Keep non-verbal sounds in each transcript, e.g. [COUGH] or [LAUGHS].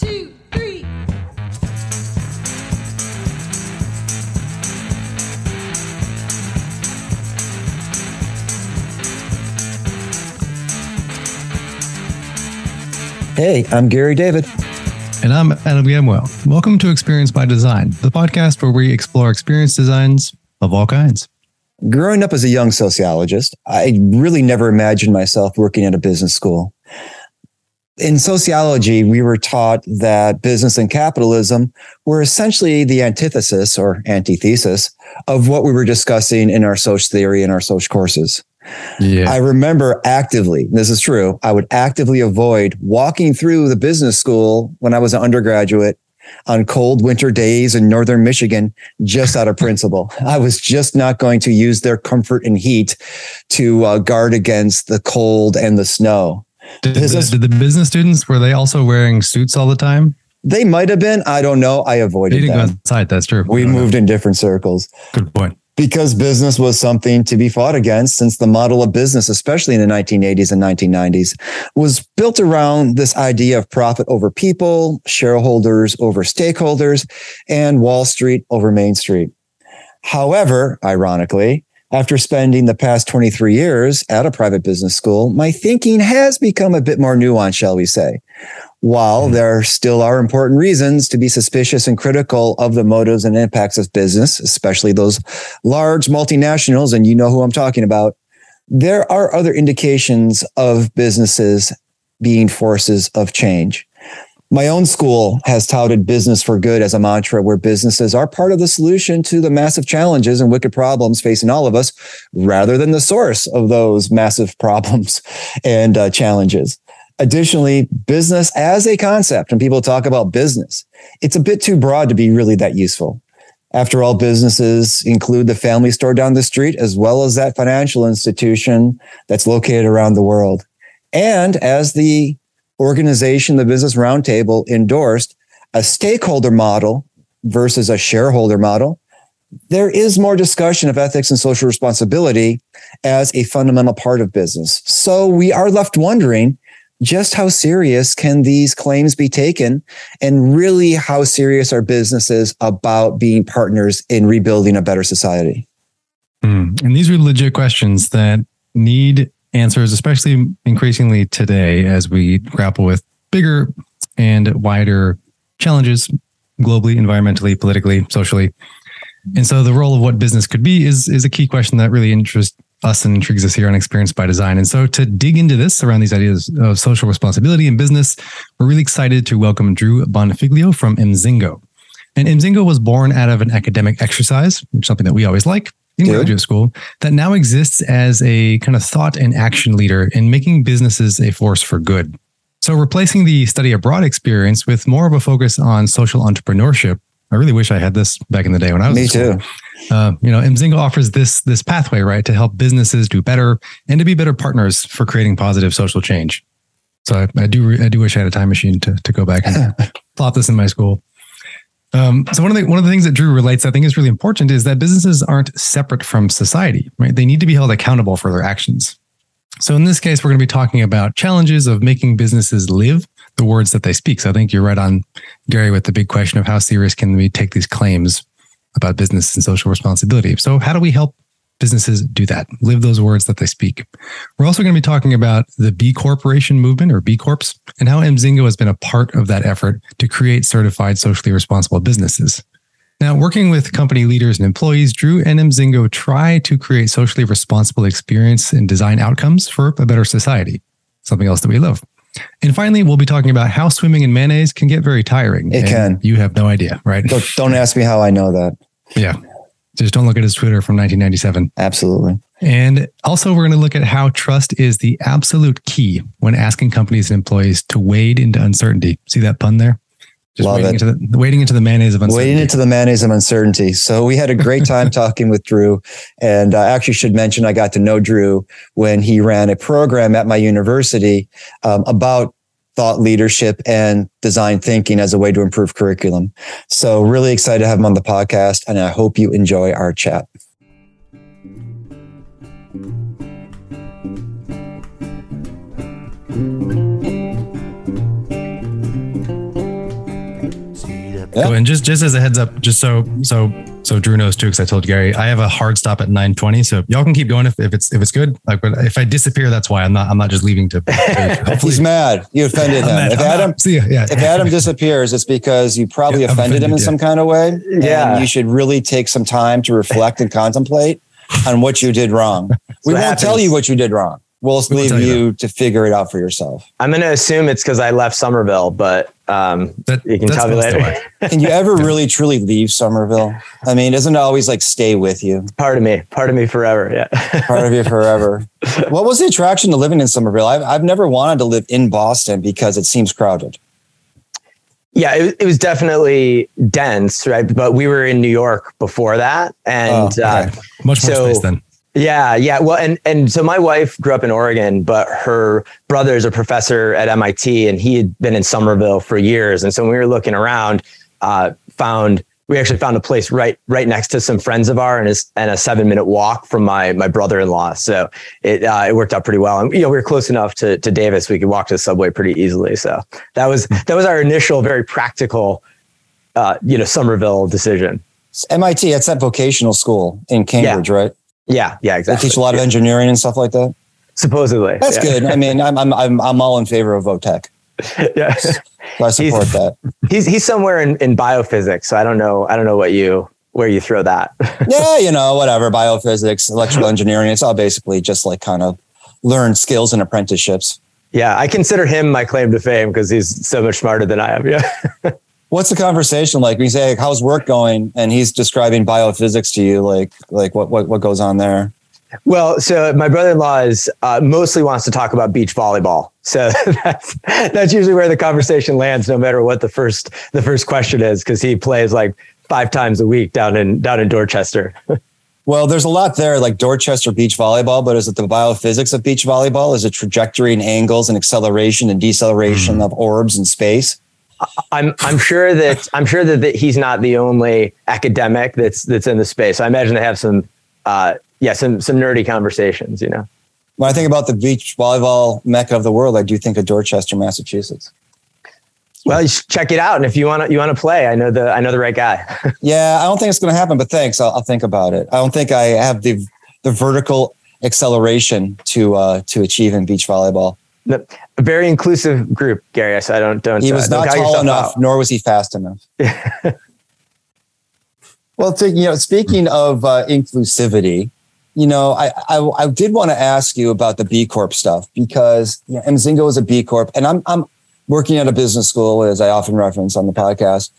two, three. Hey, I'm Gary David. And I'm Adam Gamwell. Welcome to Experience by Design, the podcast where we explore experience designs of all kinds. Growing up as a young sociologist, I really never imagined myself working at a business school. In sociology, we were taught that business and capitalism were essentially the antithesis or antithesis of what we were discussing in our social theory and our social courses. Yeah. I remember actively, this is true, I would actively avoid walking through the business school when I was an undergraduate on cold winter days in northern Michigan just out of [LAUGHS] principle. I was just not going to use their comfort and heat to uh, guard against the cold and the snow. Did, business- did the business students, were they also wearing suits all the time? They might have been, I don't know. I They avoided didn't go them. outside. That's true. We don't know. moved in different circles. Good point. because business was something to be fought against since the model of business, especially in the 1980s and 1990s, was built around this idea of profit over people, shareholders over stakeholders, and Wall Street over Main Street. However, ironically, after spending the past 23 years at a private business school, my thinking has become a bit more nuanced, shall we say. While hmm. there still are important reasons to be suspicious and critical of the motives and impacts of business, especially those large multinationals, and you know who I'm talking about, there are other indications of businesses being forces of change. My own school has touted business for good as a mantra where businesses are part of the solution to the massive challenges and wicked problems facing all of us rather than the source of those massive [LAUGHS] problems and uh, challenges. Additionally, business as a concept, when people talk about business, it's a bit too broad to be really that useful. After all, businesses include the family store down the street, as well as that financial institution that's located around the world. And as the organization, the Business Roundtable endorsed, a stakeholder model versus a shareholder model, there is more discussion of ethics and social responsibility as a fundamental part of business. So we are left wondering just how serious can these claims be taken and really how serious are businesses about being partners in rebuilding a better society Hmm. And these are legit questions that need answers, especially increasingly today as we grapple with bigger and wider challenges globally, environmentally, politically, socially. And so the role of what business could be is, is a key question that really interests us and intrigues us here on Experience by Design. And so to dig into this around these ideas of social responsibility in business, we're really excited to welcome Drew Bonfiglio from Emzingo. And Emzingo was born out of an academic exercise, which is something that we always like in Good. graduate school, that now exists as a kind of thought and action leader in making businesses a force for good. So replacing the study abroad experience with more of a focus on social entrepreneurship. I really wish I had this back in the day when I was me too Uh, you know, Emzingo offers this this pathway, right, to help businesses do better and to be better partners for creating positive social change. So I, I do I do wish I had a time machine to to go back and [LAUGHS] plop this in my school. Um, so one of the one of the things that Drew relates, I think, is really important is that businesses aren't separate from society, right? They need to be held accountable for their actions. So in this case, we're going to be talking about challenges of making businesses live the words that they speak. So I think you're right on, Gary, with the big question of how serious can we take these claims about business and social responsibility. So how do we help businesses do that? Live those words that they speak. We're also going to be talking about the B Corporation movement or B Corps and how Emzingo has been a part of that effort to create certified socially responsible businesses. Now, working with company leaders and employees, Drew and Emzingo try to create socially responsible experience and design outcomes for a better society, something else that we love. And finally, we'll be talking about how swimming in mayonnaise can get very tiring. It And can. You have no idea, right? don't, don't ask me how i know that Yeah. Just don't look at his Twitter from 1997. absolutely And also, we're going to look at how trust is the absolute key when asking companies and employees to wade into uncertainty. See that pun there? Just Love wading it. into the wading into the mayonnaise of uncertainty. wading into the mayonnaise of uncertainty. So we had a great time [LAUGHS] talking with Drew, and I actually should mention I got to know Drew when he ran a program at my university um, about thought leadership and design thinking as a way to improve curriculum. So really excited to have him on the podcast, and I hope you enjoy our chat. Yeah. and just just as a heads up, just so so so Drew knows too, because I told Gary I have a hard stop at nine twenty. So y'all can keep going if, if it's if it's good. Like, but if I disappear, that's why I'm not I'm not just leaving to. [LAUGHS] to He's mad. You offended [LAUGHS] him. If Adam see ya, yeah. if Adam [LAUGHS] disappears, it's because you probably yeah, offended, offended, him in yeah. some kind of way. Yeah, you should really take some time to reflect and contemplate on what you did wrong. we won't happens. tell you what you did wrong. We'll leave you, you to figure it out for yourself. I'm going to assume it's because I left Somerville, but um, that, you can tell me later. can you ever [LAUGHS] really truly leave Somerville? I mean, doesn't it always like stay with you? Part of me, part of me forever. Yeah. part of you forever. [LAUGHS] What was the attraction to living in Somerville? I've, I've never wanted to live in Boston because it seems crowded. Yeah, it, it was definitely dense, right? But we were in New York before that. And oh, okay. uh, much more so, space then. Yeah, yeah. Well, and and so my wife grew up in Oregon, but her brother is a professor at MIT, and he had been in Somerville for years. And so when we were looking around, uh, found we actually found a place right right next to some friends of ours, and, and a seven minute walk from my my brother in law. So it uh, it worked out pretty well, and you know we were close enough to to Davis, we could walk to the subway pretty easily. So that was that was our initial very practical, uh, you know, Somerville decision. MIT, it's that vocational school in Cambridge, yeah. right? Yeah, yeah, exactly. They teach a lot of engineering and stuff like that. Supposedly, that's yeah. good. I mean, I'm I'm I'm I'm all in favor of Votech. [LAUGHS] yeah, so I support he's, that. He's he's somewhere in, in biophysics, so I don't know. I don't know what you where you throw that. yeah, [LAUGHS] you know, whatever biophysics, electrical engineering. It's all basically just like kind of learn skills and apprenticeships. Yeah, I consider him my claim to fame because he's so much smarter than I am. Yeah. [LAUGHS] What's the conversation like? When you say, like, "How's work going?" and he's describing biophysics to you, like, like what what what goes on there? Well, so my brother-in-law is uh, mostly wants to talk about beach volleyball. So [LAUGHS] that's that's usually where the conversation lands, no matter what the first the first question is, because he plays like five times a week down in down in Dorchester. [LAUGHS] well, there's a lot there, like Dorchester beach volleyball, but is it the biophysics of beach volleyball? Is it trajectory and angles and acceleration and deceleration mm. of orbs in space? I'm I'm sure that I'm sure that, that he's not the only academic that's that's in the space. I imagine they have some uh, yeah some some nerdy conversations. You know, when I think about the beach volleyball mecca of the world, I do think of Dorchester, Massachusetts. Well, you check it out, and if you want to, you want to play, I know the I know the right guy. [LAUGHS] yeah, I don't think it's going to happen, but thanks. I'll, I'll, think about it. I don't think I have the the vertical acceleration to uh, to achieve in beach volleyball a very inclusive group, Gary. So I don't don't. He was uh, not tall enough, out. nor was he fast enough. [LAUGHS] well, to, you know, speaking of uh, inclusivity, you know, I, I, I did want to ask you about the B Corp stuff because you know, Emzingo is a B Corp, and I'm I'm working at a business school as I often reference on the podcast.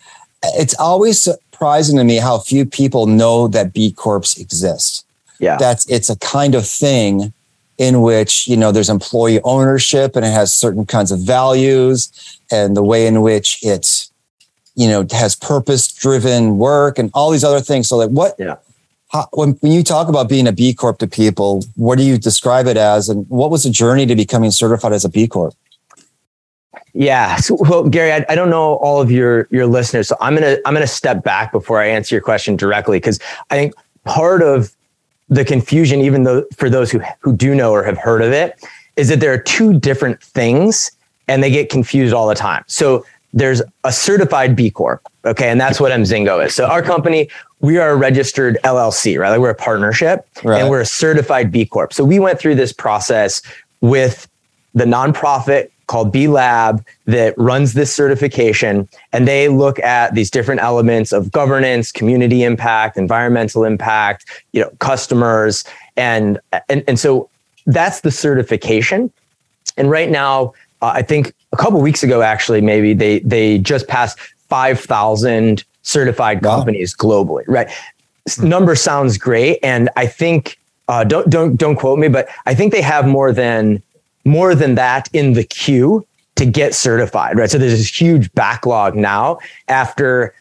It's always surprising to me how few people know that B Corps exist. Yeah, that's it's a kind of thing in which you know there's employee ownership and it has certain kinds of values and the way in which it you know has purpose driven work and all these other things. So like what yeah. How, when, when you talk about being a b corp to people what do you describe it as and what was the journey to becoming certified as a b corp? Yeah. So, well, Gary, I, I, don't know all of your your listeners, so I'm gonna I'm gonna step back before I answer your question directly because I think part of the confusion, even though for those who who do know or have heard of it, is that there are two different things, and they get confused all the time. So there's a certified B Corp, okay, and that's what Emzingo is. So our company, we are a registered LLC, right? Like we're a partnership, right. and we're a certified B Corp. So we went through this process with the nonprofit called B Lab that runs this certification. And they look at these different elements of governance, community impact, environmental impact, you know, customers. And, and, and so that's the certification. And right now, uh, I think a couple weeks ago, actually, maybe they, they just passed 5,000 certified wow. companies globally, right? Number sounds great. And I think, uh, don't, don't, don't quote me, but I think they have more than more than that in the queue to get certified, right? So there's this huge backlog now after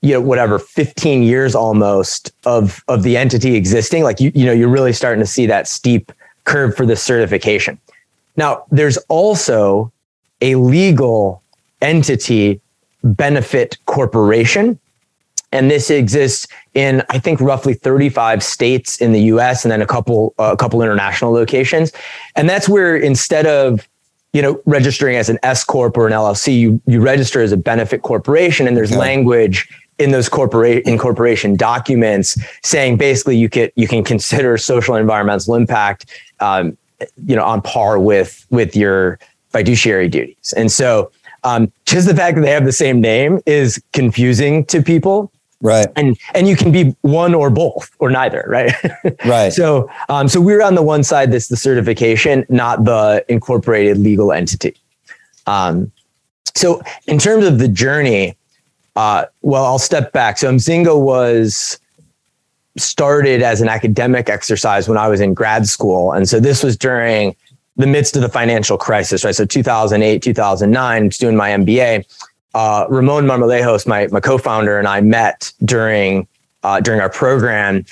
you know whatever 15 years almost of of the entity existing like you you know you're really starting to see that steep curve for the certification now there's also a legal entity benefit corporation and this exists in I think roughly 35 states in the U.S. and then a couple a couple international locations, and that's where instead of you know, registering as an S corp or an LLC, you you register as a benefit corporation, and there's okay. language in those corporate incorporation documents saying basically you can you can consider social and environmental impact, um, you know, on par with with your fiduciary duties. And so, um, just the fact that they have the same name is confusing to people right. And and you can be one or both or neither right? [LAUGHS] Right. So um so we're on the one side that's the certification not the incorporated legal entity. Um so in terms of the journey uh well i'll step back. So Emzingo was started as an academic exercise when i was in grad school. And so this was during the midst of the financial crisis right? So 2008 2009 doing my mba uh, Ramon Marmolejos, my, my co-founder, and I met during uh, during our program,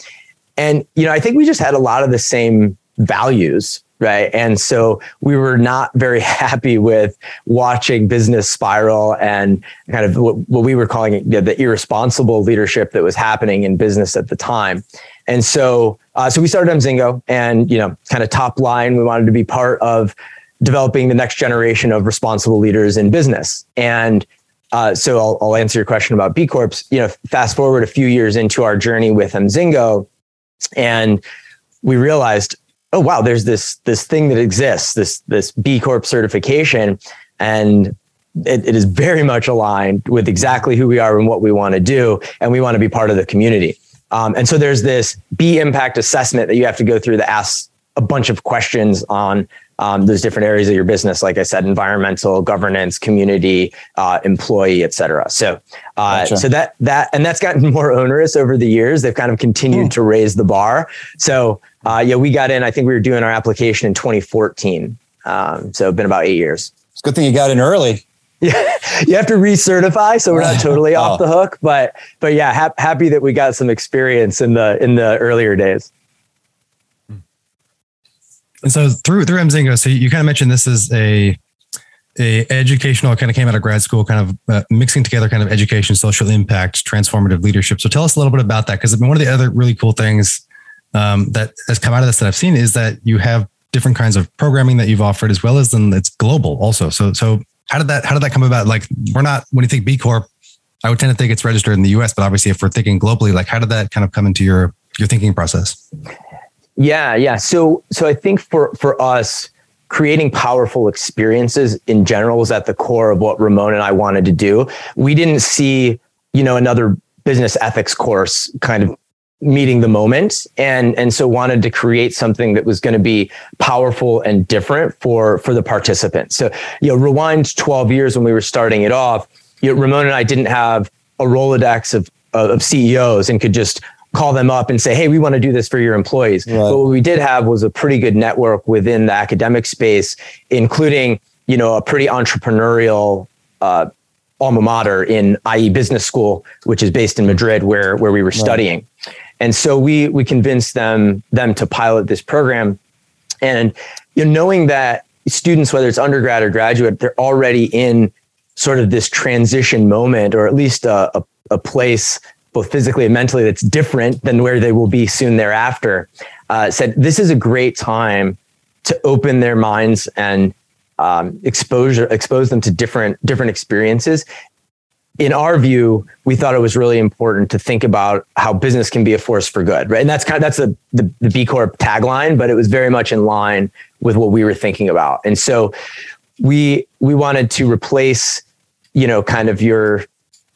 and you know I think we just had a lot of the same values, right? And so we were not very [LAUGHS] happy with watching business spiral and kind of what, what we were calling you know, the irresponsible leadership that was happening in business at the time. And so uh, so we started Emzingo, and you know, kind of top line, we wanted to be part of developing the next generation of responsible leaders in business and uh, so I'll, I'll, answer your question about B Corps. You know, fast forward a few years into our journey with Emzingo, and we realized, oh wow, there's this this thing that exists, this this B Corp certification, and it, it is very much aligned with exactly who we are and what we want to do, and we want to be part of the community. Um, and so there's this B impact assessment that you have to go through that asks a bunch of questions on um, those different areas of your business, like I said, environmental, governance, community, uh, employee, et cetera. So, uh, gotcha. so that that and that's gotten [LAUGHS] more onerous over the years. They've kind of continued mm. to raise the bar. So, uh, yeah, we got in. I think we were doing our application in 2014. Um, so, it's been about eight years. It's a good thing you got in early. [LAUGHS] Yeah, you have to recertify, so we're not totally [LAUGHS] oh. off the hook. But but yeah, ha- happy that we got some experience in the in the earlier days. And so through through Emzingo, so you kind of mentioned this is a a educational kind of came out of grad school, kind of uh, mixing together kind of education, social impact, transformative leadership. So tell us a little bit about that, because one of the other really cool things um, that has come out of this that I've seen is that you have different kinds of programming that you've offered, as well as then it's global also. So so how did that how did that come about? Like we're not when you think B Corp, I would tend to think it's registered in the U.S., but obviously if we're thinking globally, like how did that kind of come into your your thinking process? Yeah, yeah. So so I think for for us, creating powerful experiences in general was at the core of what Ramon and I wanted to do. We didn't see, you know, another business ethics course kind of meeting the moment and and so wanted to create something that was going to be powerful and different for for the participants. So, you know, rewind 12 years when we were starting it off, you know, Ramon and I didn't have a Rolodex of of CEOs and could just call them up and say, "Hey, we want to do this for your employees." Right. But what we did have was a pretty good network within the academic space, including you know a pretty entrepreneurial uh, alma mater in IE Business School, which is based in Madrid, where where we were right. studying. And so we we convinced them them to pilot this program, and you know, knowing that students, whether it's undergrad or graduate, they're already in sort of this transition moment, or at least a, a, a place both physically and mentally that's different than where they will be soon thereafter, uh, said this is a great time to open their minds and um, exposure expose them to different different experiences. In our view, we thought it was really important to think about how business can be a force for good, right? And that's kind of that's the, the, the B Corp tagline, but it was very much in line with what we were thinking about. And so we we wanted to replace, you know, kind of your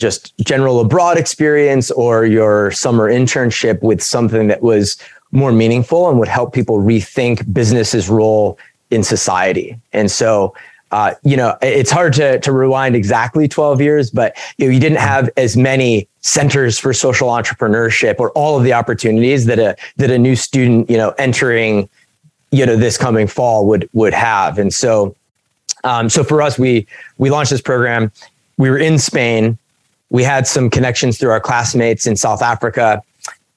just general abroad experience or your summer internship with something that was more meaningful and would help people rethink business's role in society. And so, uh, you know, it's hard to, to rewind exactly 12 years, but you, know, you didn't have as many centers for social entrepreneurship or all of the opportunities that a that a new student, you know, entering, you know, this coming fall would would have. And so, um, so for us, we we launched this program. We were in Spain we had some connections through our classmates in South Africa.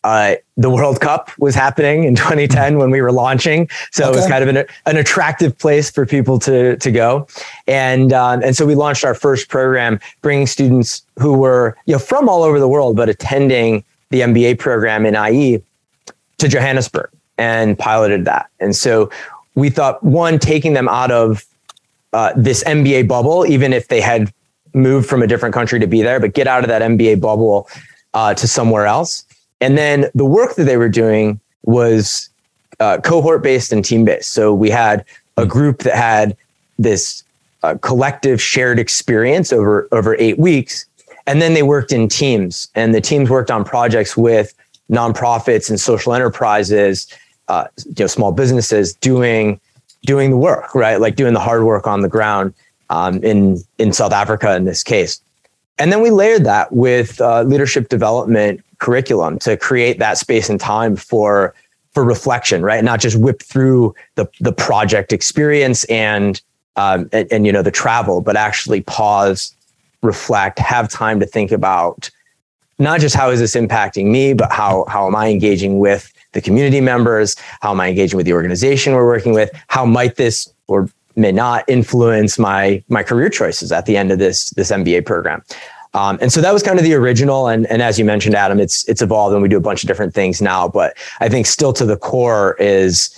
Uh, the World Cup was happening in [LAUGHS] 2010 when we were launching, so okay. it was kind of an, an attractive place for people to to go, and um, and so we launched our first program, bringing students who were you know from all over the world but attending the MBA program in IE to Johannesburg and piloted that, and so we thought one taking them out of uh, this MBA bubble, even if they had moved from a different country to be there, but get out of that MBA bubble uh, to somewhere else. And then the work that they were doing was uh, cohort based and team based. So we had a group that had this uh, collective shared experience over over eight weeks, and then they worked in teams, and the teams worked on projects with nonprofits and social enterprises, uh, you know, small businesses doing doing the work, right? Like doing the hard work on the ground um, in in South Africa in this case. And then we layered that with uh, leadership development curriculum to create that space and time for for reflection, right? Not just whip through the the project experience and um, and, and you know the travel, but actually pause, reflect, have time to think about not just how is this impacting me, but how how am I engaging with the community members? How am I engaging with the organization we're working with? How might this or may not influence my my career choices at the end of this this MBA program? Um, and so that was kind of the original. And, and as you mentioned, Adam, it's it's evolved and we do a bunch of different things now. But I think still to the core is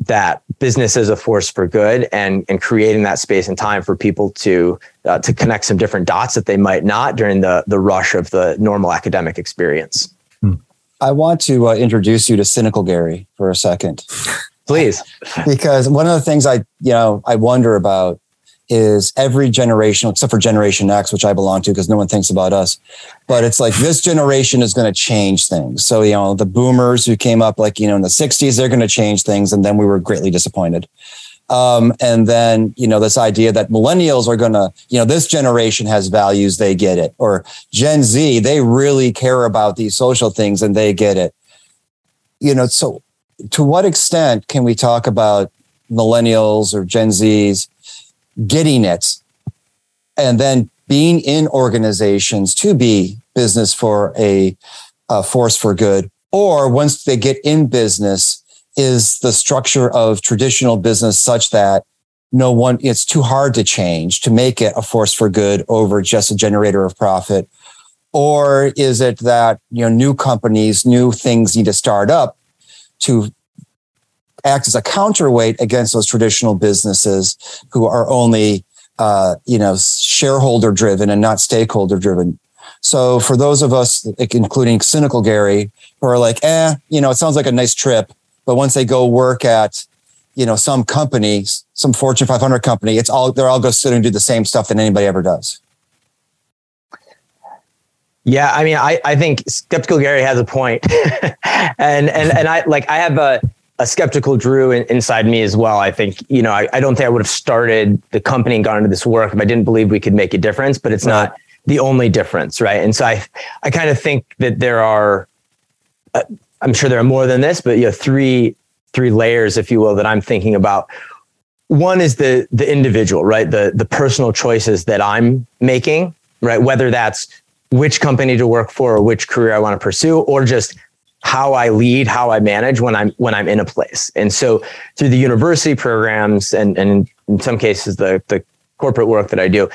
that business is a force for good and and creating that space and time for people to uh, to connect some different dots that they might not during the the rush of the normal academic experience. I want to uh, introduce you to cynical Gary for a second. [LAUGHS] Please. [LAUGHS] because one of the things I, you know, I wonder about is every generation, except for Generation X, which I belong to because no one thinks about us. But it's like this generation is going to change things. So, you know, the boomers who came up like, you know, in the 60s, they're going to change things. And then we were greatly disappointed. Um, and then, you know, this idea that millennials are going to, you know, this generation has values, they get it. Or Gen Z, they really care about these social things and they get it. You know, so to what extent can we talk about millennials or Gen Zs getting it and then being in organizations to be business for a, a force for good? Or once they get in business, is the structure of traditional business such that no one, it's too hard to change to make it a force for good over just a generator of profit? Or is it that, you know, new companies, new things need to start up to act as a counterweight against those traditional businesses who are only, uh, you know, shareholder driven and not stakeholder driven? So for those of us, including cynical Gary, who are like, eh, you know, it sounds like a nice trip but once they go work at, you know, some company, some Fortune 500 company, it's all, they're all going to sit and do the same stuff that anybody ever does. Yeah, I mean, I, I think skeptical Gary has a [LAUGHS] and and and I like I have a, a skeptical Drew in, inside me as well. I think, you know, I, I don't think I would have started the company and gone into this work if I didn't believe we could make a difference, but it's right. not the only difference, right? And so I I kind of think that there are uh, I'm sure there are more than this, but you know, three three layers, if you will, that I'm thinking about. One is the the individual, right? The the personal choices that I'm making, right? Whether that's which company to work for or which career I want to pursue, or just how I lead, how I manage when I'm when I'm in a place. And so through the university programs and and in some cases the the corporate work that I do,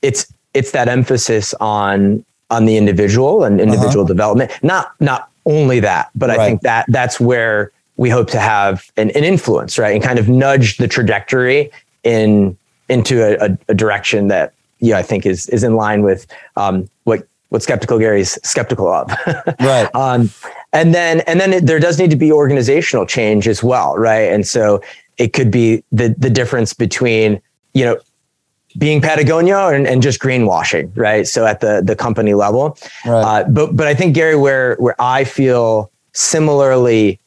it's it's that emphasis on on the individual and individual uh-huh. development. Not not only that, but right. I think that that's where we hope to have an, an, influence, right, and kind of nudge the trajectory in into a, a direction that yeah I think is is in line with um, what what skeptical Gary's skeptical of, [LAUGHS] right? Um, and then and then it, there does need to be organizational change as well, right? And so it could be the the difference between you know being Patagonia and, and just greenwashing, right? So at the the company level, right. uh, but but I think Gary, where where I feel similarly,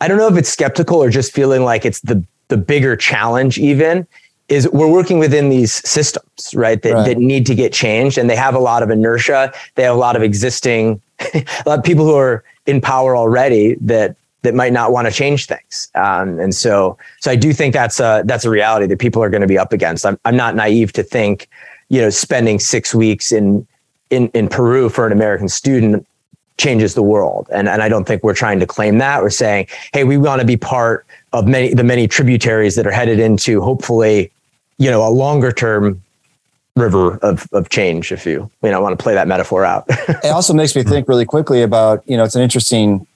I don't know if it's skeptical or just feeling like it's the the bigger challenge even is we're working within these systems, right? That, right. that need to get changed and they have a lot of inertia. They have a lot of existing, [LAUGHS] a lot of people who are in power already that that might not want to change things. Um, and so, so I do think that's a, that's a reality that people are going to be up against. I'm, I'm not naive to think, you know, spending six weeks in, in, in Peru for an American student changes the world. And, and I don't think we're trying to claim that. We're saying, hey, we want to be part of many, the many tributaries that are headed into hopefully, you know, a longer term river of, of change, if you, you know, want to play that metaphor out. [LAUGHS] it also makes me think really quickly about, you know, it's an interesting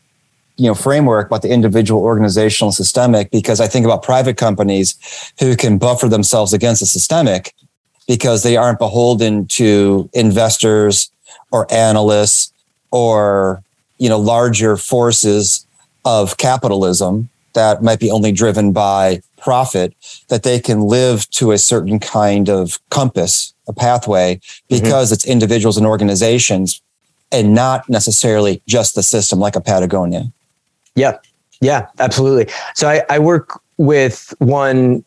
you know framework about the individual, organizational, systemic because I think about private companies who can buffer themselves against the systemic because they aren't beholden to investors or analysts or you know larger forces of capitalism that might be only driven by profit that they can live to a certain kind of compass a pathway mm-hmm. because mm-hmm. it's individuals and organizations and not necessarily just the system like a patagonia yeah yeah absolutely so i, I work with one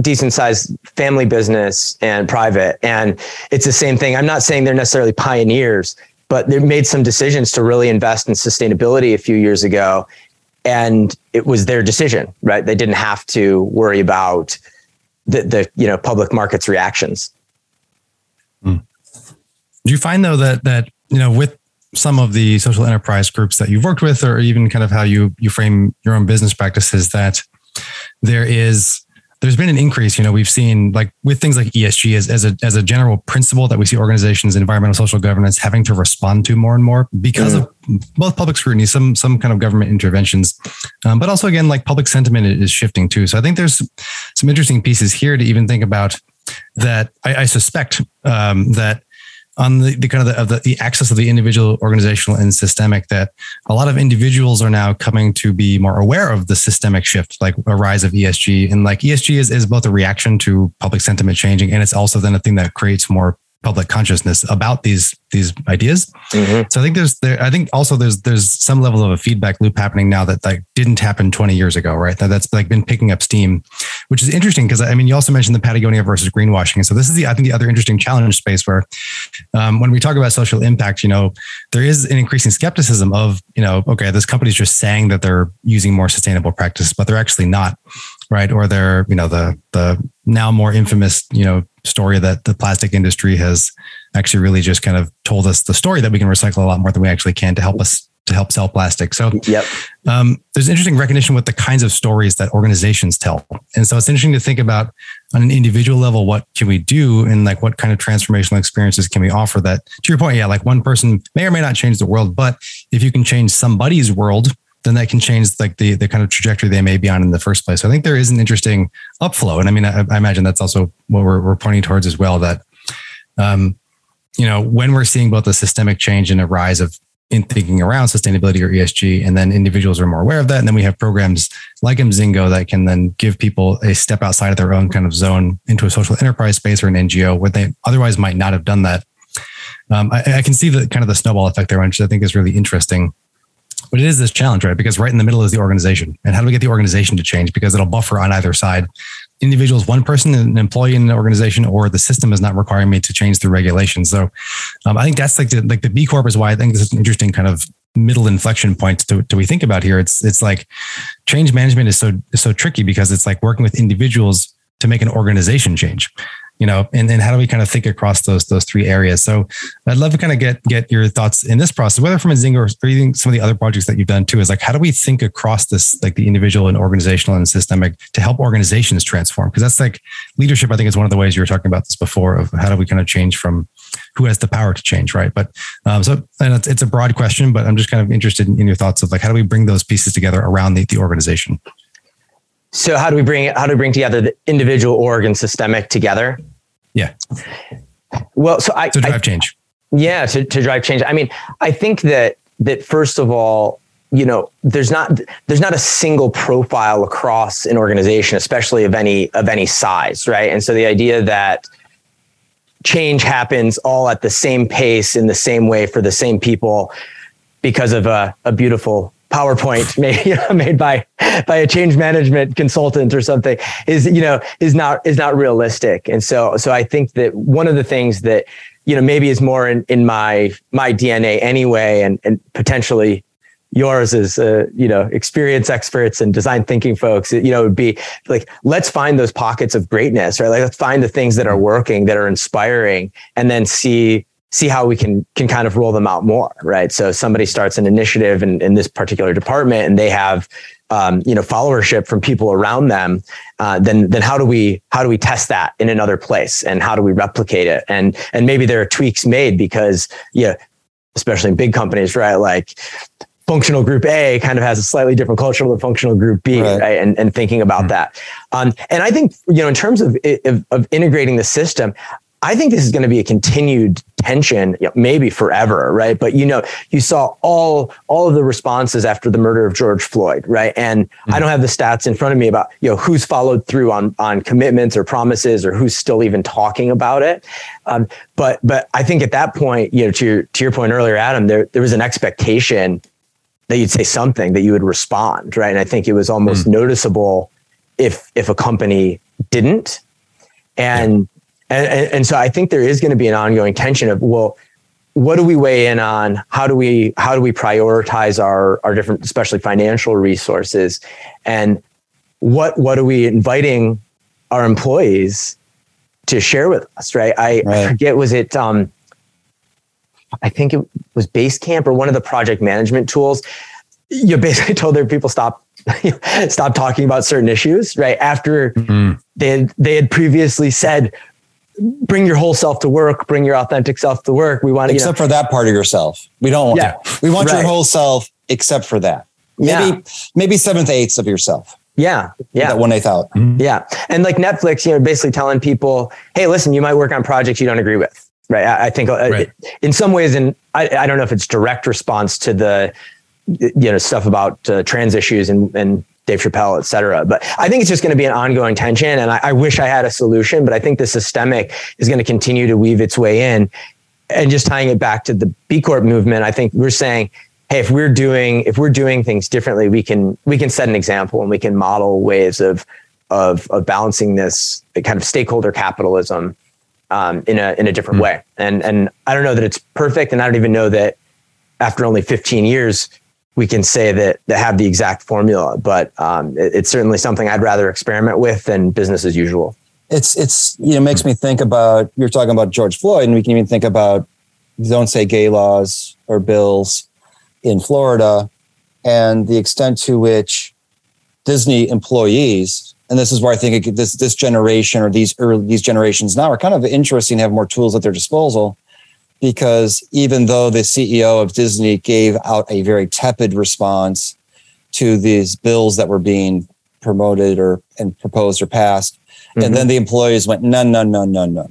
decent sized family business and private and it's the same thing i'm not saying they're necessarily pioneers but they made some decisions to really invest in sustainability a few years ago and it was their decision right they didn't have to worry about the, the you know public markets reactions hmm. do you find though that that you know with some of the social enterprise groups that you've worked with or even kind of how you you frame your own business practices that there is there's been an increase. You know, we've seen like with things like ESG as, as a as a general principle that we see organizations, environmental social governance having to respond to more and more because mm. of both public scrutiny, some some kind of government interventions, um, but also again like public sentiment is shifting too. So I think there's some interesting pieces here to even think about that. I, I suspect um, that on the, the kind of the, of the, the access of the individual, organizational, and systemic that a lot of individuals are now coming to be more aware of the systemic shift, like a rise of ESG. And like ESG is, is both a reaction to public sentiment changing, and it's also then a thing that creates more public consciousness about these these ideas. Mm-hmm. So I think there's there I think also there's there's some level of a feedback loop happening now that like didn't happen 20 years ago, right? That that's like been picking up steam, which is interesting because I mean you also mentioned the Patagonia versus greenwashing. So this is the I think the other interesting challenge space where um, when we talk about social impact, you know, there is an increasing skepticism of, you know, okay, this company's just saying that they're using more sustainable practices, but they're actually not right? Or they're, you know, the the now more infamous, you know, story that the plastic industry has actually really just kind of told us the story that we can recycle a lot more than we actually can to help us to help sell plastic. So yep. um, there's interesting recognition with the kinds of stories that organizations tell. And so it's interesting to think about on an individual level, what can we do and like what kind of transformational experiences can we offer that to your point, yeah, like one person may or may not change the world, but if you can change somebody's world, then that can change like the the kind of trajectory they may be on in the first place. So I think there is an interesting upflow, and I mean, I, I imagine that's also what we're, we're pointing towards as well. That, um, you know, when we're seeing both a systemic change and a rise of in thinking around sustainability or ESG, and then individuals are more aware of that, and then we have programs like Emzingo that can then give people a step outside of their own kind of zone into a social enterprise space or an NGO where they otherwise might not have done that. Um, I, I, can see the kind of the snowball effect there, which I think is really interesting. But it is this challenge, right? Because right in the middle is the organization. And how do we get the organization to change? Because it'll buffer on either side. Individuals, one person, an employee in an organization, or the system is not requiring me to change the regulations. So um, I think that's like the, like the B Corp is why I think this is an interesting kind of middle inflection point to, to we think about here. It's it's like change management is so is so tricky because it's like working with individuals to make an organization change you know, and then how do we kind of think across those those three areas? So I'd love to kind of get get your thoughts in this process, whether from Emzingo or even some of the other projects that you've done too, is like how do we think across this, like the individual and organizational and systemic to help organizations transform? Because that's like leadership, I think is one of the ways you were talking about this before of how do we kind of change from who has the power to change, right? But um, so and it's, it's a broad question, but I'm just kind of interested in, in your thoughts of like how do we bring those pieces together around the, the organization? So how do we bring how do we bring together the individual org and systemic together? Yeah. Well, so I to drive I, change. Yeah, to, to drive change. I mean, I think that that first of all, you know, there's not there's not a single profile across an organization, especially of any of any size, right? And so the idea that change happens all at the same pace in the same way for the same people because of a, a beautiful PowerPoint [LAUGHS] made you know, made by by a change management consultant or something is you know is not is not realistic. And so so I think that one of the things that you know maybe is more in, in my my DNA anyway, and and potentially yours as uh, you know experience experts and design thinking folks you know would be like let's find those pockets of greatness right like let's find the things that are working that are inspiring and then see see how we can can kind of roll them out more, right? So somebody starts an initiative in, in this particular department and they have um, you know followership from people around them, uh, then then how do we how do we test that in another place and how do we replicate it? And and maybe there are tweaks made because yeah, especially in big companies, right? Like functional group A kind of has a slightly different culture than functional group B, right? right? And, and thinking about mm-hmm. that. Um, and I think, you know, in terms of, of, of integrating the system, I think this is going to be a continued tension, you know, maybe forever, right? But you know, you saw all all of the responses after the murder of George Floyd, right? And mm-hmm. I don't have the stats in front of me about you know who's followed through on on commitments or promises or who's still even talking about it. Um, but but I think at that point, you know, to your to your point earlier, Adam, there there was an expectation that you'd say something that you would respond, right? And I think it was almost mm-hmm. noticeable if if a company didn't. And and, and, and so I think there is going to be an ongoing tension of, well, what do we weigh in on? How do we how do we prioritize our our different, especially financial resources, and what what are we inviting our employees to share with us? Right? I, right. I forget was it um, I think it was Basecamp or one of the project management tools. You basically [LAUGHS] told their people stop [LAUGHS] stop talking about certain issues right after mm-hmm. they had, they had previously said bring your whole self to work, bring your authentic self to work. We want to, except know, for that part of yourself. We don't want, yeah, we want right. your whole self except for that. Maybe, yeah. maybe seventh eighths of yourself. Yeah. Yeah. That one eighth out. Mm-hmm. Yeah. And like Netflix, you know, basically telling people, Hey, listen, you might work on projects you don't agree with. Right. I, I think uh, right. in some ways, and I, I don't know if it's direct response to the, you know, stuff about uh, trans issues and, and Dave Chappelle, et cetera. But I think it's just going to be an ongoing tension. And I, I wish I had a solution, but I think the systemic is going to continue to weave its way in. And just tying it back to the B Corp movement, I think we're saying, hey, if we're doing if we're doing things differently, we can we can set an example and we can model ways of of of balancing this kind of stakeholder capitalism um, in a in a different mm-hmm. way. And and I don't know that it's perfect, and I don't even know that after only 15 years we can say that that have the exact formula, but um, it, it's certainly something I'd rather experiment with than business as usual. It's it's you know makes me think about you're talking about George Floyd, and we can even think about don't say gay laws or bills in Florida, and the extent to which Disney employees, and this is where I think it, this this generation or these early these generations now are kind of interesting to have more tools at their disposal because even though the CEO of Disney gave out a very tepid response to these bills that were being promoted or and proposed or passed, mm-hmm. and then the employees went, no, no, no, no, no,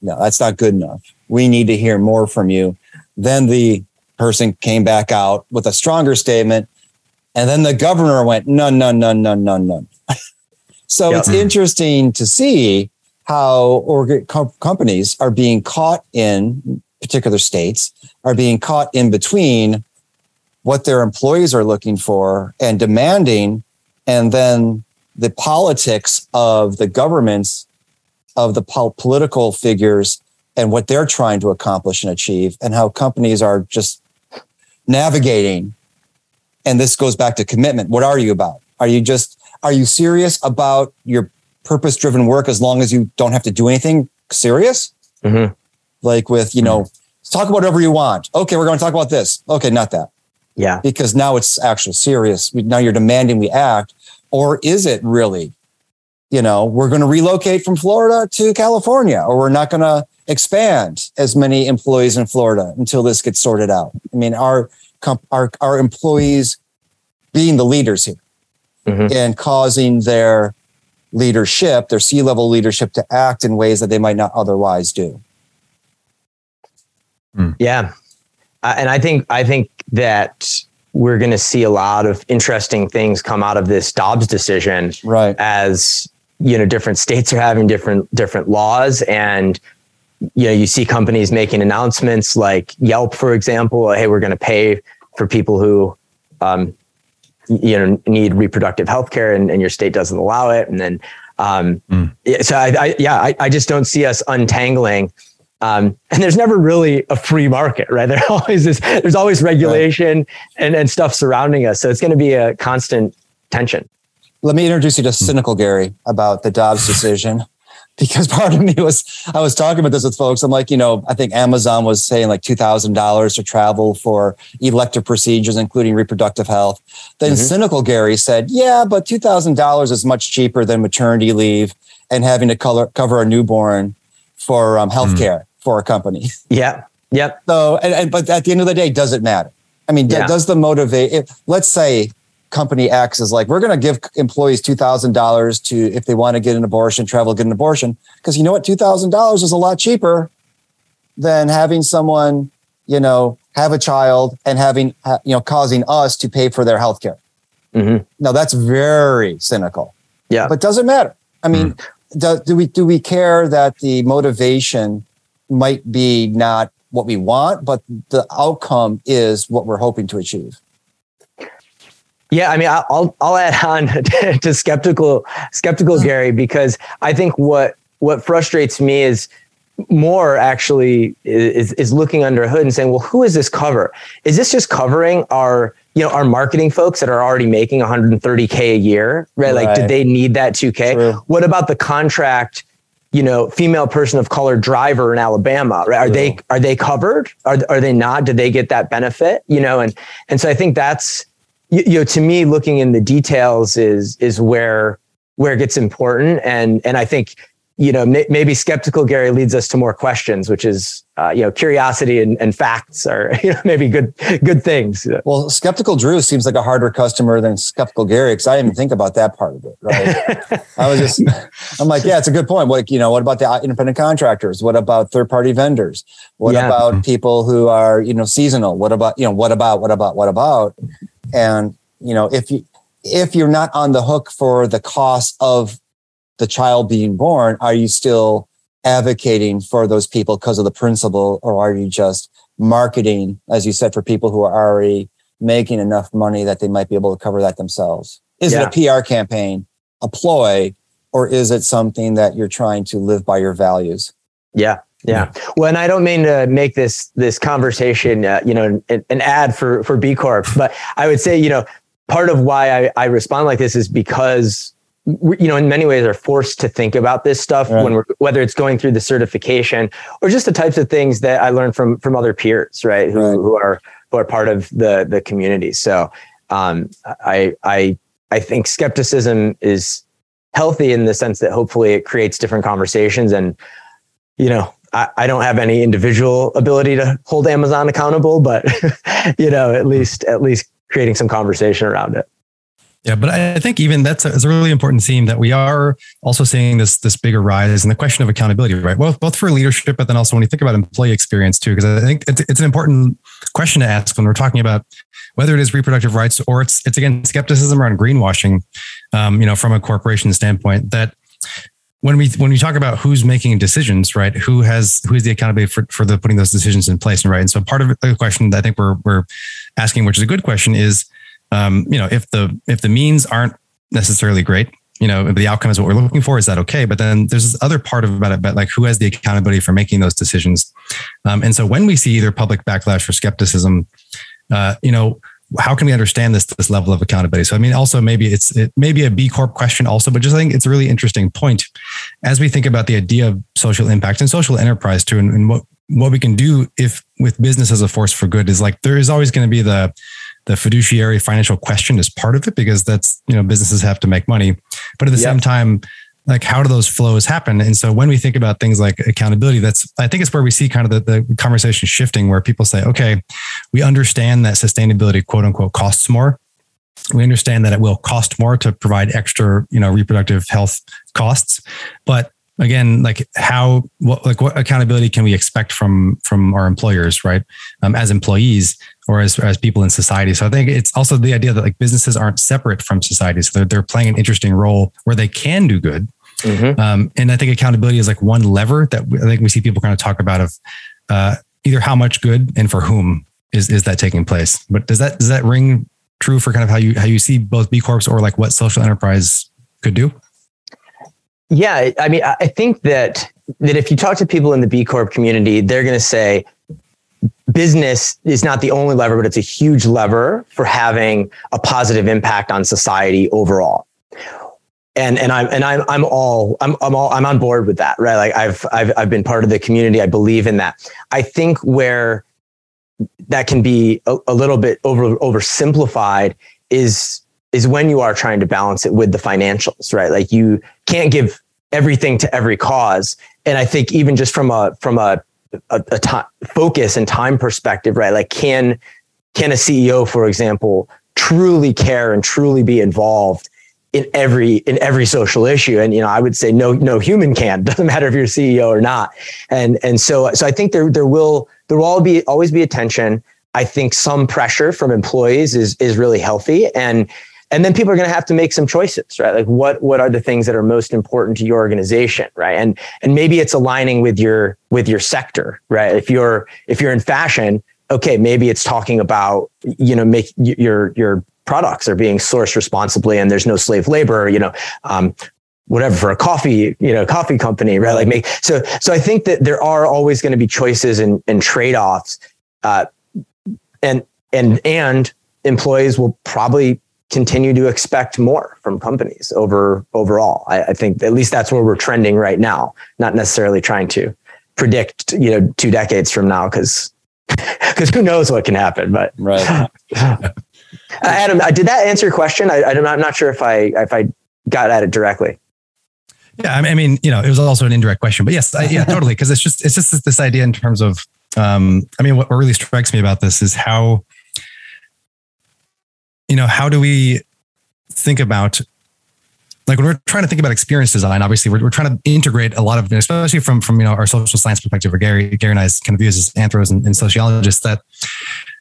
no, that's not good enough. We need to hear more from you. Then the person came back out with a stronger statement, and then the governor went, no, no, no, no, no, no. [LAUGHS] so yep. it's interesting to see how org- companies are being caught in particular states are being caught in between what their employees are looking for and demanding, and then the politics of the governments, of the po- political figures, and what they're trying to accomplish and achieve, and how companies are just navigating. And this goes back to commitment. What are you about? Are you just, are you serious about your purpose driven work as long as you don't have to do anything serious? Mm-hmm like with, you know, talk about whatever you want. Okay, we're going to talk about this. Okay, not that. Yeah. Because now it's actually serious. Now you're demanding we act. Or is it really, you know, we're going to relocate from Florida to California, or we're not going to expand as many employees in Florida until this gets sorted out? I mean, our, our, our employees being the leaders here mm-hmm. and causing their leadership, their C level leadership to act in ways that they might not otherwise do. Mm. Yeah, uh, and I think I think that we're going to see a lot of interesting things come out of this Dobbs decision, right? As you know, different states are having different different laws, and you know, you see companies making announcements like Yelp, for example. Hey, we're going to pay for people who, um, you know, need reproductive health care, and, and your state doesn't allow it, and then. Um, mm. So I, I yeah, I, I just don't see us untangling um, and there's never really a free market, right? [LAUGHS] There always is, there's always regulation right. and, and stuff surrounding us. So it's going to be a constant tension. Let me introduce you to cynical Gary about the Dobbs decision. [LAUGHS] Because part of me was, I was talking about this with folks. I'm like, you know, I think Amazon was saying like $2,000 to travel for elective procedures, including reproductive health. Then mm-hmm. cynical Gary said, yeah, but $2,000 is much cheaper than maternity leave and having to color, cover a newborn for um, healthcare. Mm for a company. Yeah. Yep. So, and, and, but at the end of the day, does it matter? I mean, yeah. does the motivate? If, let's say company X is like, we're going to give employees two thousand dollars to if they want to get an abortion, travel, get an abortion, because you know what, two thousand dollars is a lot cheaper than having someone, you know, have a child and having you know causing us to pay for their health care. Mm-hmm. Now that's very cynical. Yeah, but does it matter. I mean, mm. do, do we do we care that the motivation might be not what we want, but the outcome is what we're hoping to achieve. Yeah, I mean, I'll I'll add on [LAUGHS] to skeptical skeptical Gary because I think what what frustrates me is more actually is is looking under a hood and saying, well, who is this cover? Is this just covering our you know our marketing folks that are already making 130k a year, right? right. Like, did they need that 2k? True. What about the contract? You know, female person of color driver in Alabama, right? Are True. they are they covered? Are are they not? Did they get that benefit? You know, and and so I think that's you, you know to me looking in the details is is where where it gets important and and I think you know, maybe skeptical Gary leads us to more questions, which is, uh, you know, curiosity and, and facts are [LAUGHS] you know, maybe good good things. Well, skeptical Drew seems like a harder customer than skeptical Gary because I didn't even think about that part of it. Right? [LAUGHS] I was just, I'm like, yeah, it's a good point. What you know, what about the independent contractors? What about third party vendors? What yeah. about people who are you know seasonal? What about you know what about what about what about? And you know, if you if you're not on the hook for the cost of the child being born, are you still advocating for those people because of the principle, or are you just marketing, as you said, for people who are already making enough money that they might be able to cover that themselves? Is yeah. it a PR campaign, a ploy, or is it something that you're trying to live by your values? Yeah. Yeah. Well, and I don't mean to make this this conversation, uh, you know, an, an, ad for for B Corp, but I would say, you know, part of why I, I respond like this is because you know, in many ways are forced to think about this stuff right. when we're, whether it's going through the certification or just the types of things that I learned from, from other peers, right. Who, right. who are, who are part of the, the community. So, um, I, I, I think skepticism is healthy in the sense that hopefully it creates different conversations and, you know, I, I don't have any individual ability to hold Amazon accountable, but [LAUGHS] you know, at least, at least creating some conversation around it. Yeah, but I think even that's a, a, really important theme that we are also seeing this this bigger rise in the question of accountability, right? Well, both for leadership, but then also when you think about employee experience too, because I think it's, it's an important question to ask when we're talking about whether it is reproductive rights or it's it's again skepticism around greenwashing, um, you know, from a corporation standpoint. That when we when we talk about who's making decisions, right? Who has who is the accountability for for the putting those decisions in place, and right? And so part of the question that I think we're we're asking, which is a good question, is um, you know, if the if the means aren't necessarily great, you know, the outcome is what we're looking for, is that okay? But then there's this other part of about it, but like who has the accountability for making those decisions? Um, and so when we see either public backlash or skepticism, uh, you know, how can we understand this this level of accountability? So I mean, also maybe it's it may be a B Corp question also, but just I think it's a really interesting point as we think about the idea of social impact and social enterprise too, and, and what what we can do if with business as a force for good is like there is always going to be the the fiduciary financial question is part of it because that's you know businesses have to make money. But at the yep. same time like how do those flows happen? And so when we think about things like accountability that's i think it's where we see kind of the, the conversation shifting where people say okay we understand that sustainability quote unquote costs more. We understand that it will cost more to provide extra you know reproductive health costs. But again like how what like what accountability can we expect from from our employers right? Um, as employees or as, as people in society. So i think it's also the idea that like businesses aren't separate from society. So they're, they're playing an interesting role where they can do good. Mm-hmm. um, and i think accountability is like one lever that i think we see people kind of talk about of uh, either how much good and for whom is is that taking place. But does that does that ring true for kind of how you how you see both b corps or like what social enterprise could do yeah, I mean, I think that that if you talk to people in the B Corp community, they're going to say business is not the only lever, but it's a huge lever for having a positive impact on society overall. And and I'm and I'm I'm all I'm I'm all I'm on board with that, right? Like I've I've I've been part of the community. I believe in that. I think where that can be a, a little bit over oversimplified is is when you are trying to balance it with the financials, right? Like you can't give everything to every cause. And I think even just from a from a a, a focus and time perspective, right? Like can can a CEO, for example, truly care and truly be involved in every in every social issue and you know i would say no no human can [LAUGHS] doesn't matter if you're ceo or not and and so so i think there there will there will all be always be attention i think some pressure from employees is is really healthy and and then people are going to have to make some choices right? Like what what are the things that are most important to your organization right? And and maybe it's aligning with your with your sector right? If you're if you're in fashion okay maybe it's talking about you know make your your products are being sourced responsibly and there's no slave labor you know um, whatever for a coffee you know coffee company right? Like make so so i think that there are always going to be choices and, and trade-offs uh, and and and employees will probably continue to expect more from companies over overall. I, I, think at least that's where we're trending right now. Not necessarily trying to predict, you know, two decades from now, because because [LAUGHS] who knows what can happen. But right, [LAUGHS] uh, Adam, did that answer your question? I, I'm not sure if I if I got at it directly. Yeah, I mean, you know, it was also an indirect question, but yes, I, yeah, totally. Because it's just it's just this idea in terms of, um, I mean, what really strikes me about this is how you know, how do we think about like when we're trying to think about experience design, obviously we're, we're trying to integrate a lot of, especially from, from, you know, our social science perspective, or Gary, Gary and I's kind of views as anthros and, and sociologists that,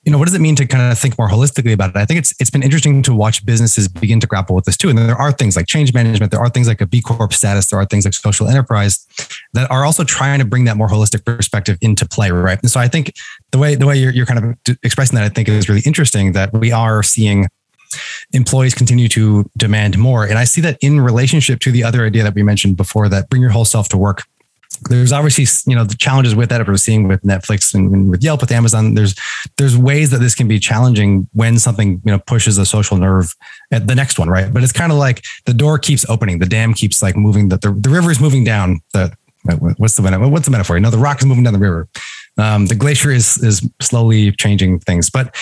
you know, what does it mean to kind of think more holistically about it? I think it's it's been interesting to watch businesses begin to grapple with this too. And there are things like change management, there are things like a B Corp status, there are things like social enterprise that are also trying to bring that more holistic perspective into play, right? And so I think the way the way you're, you're kind of expressing that, I think is really interesting that we are seeing employees continue to demand more. And I see that in relationship to the other idea that we mentioned before that bring your whole self to work. There's obviously, you know, the challenges with that. We're seeing with Netflix and with Yelp, with Amazon, there's there's ways that this can be challenging when something you know pushes a social nerve at the next one, right? But it's kind of like the door keeps opening, the dam keeps like moving, the the, the river is moving down. The what's the what's the metaphor? You know, the rock is moving down the river. Um, the glacier is is slowly changing things, but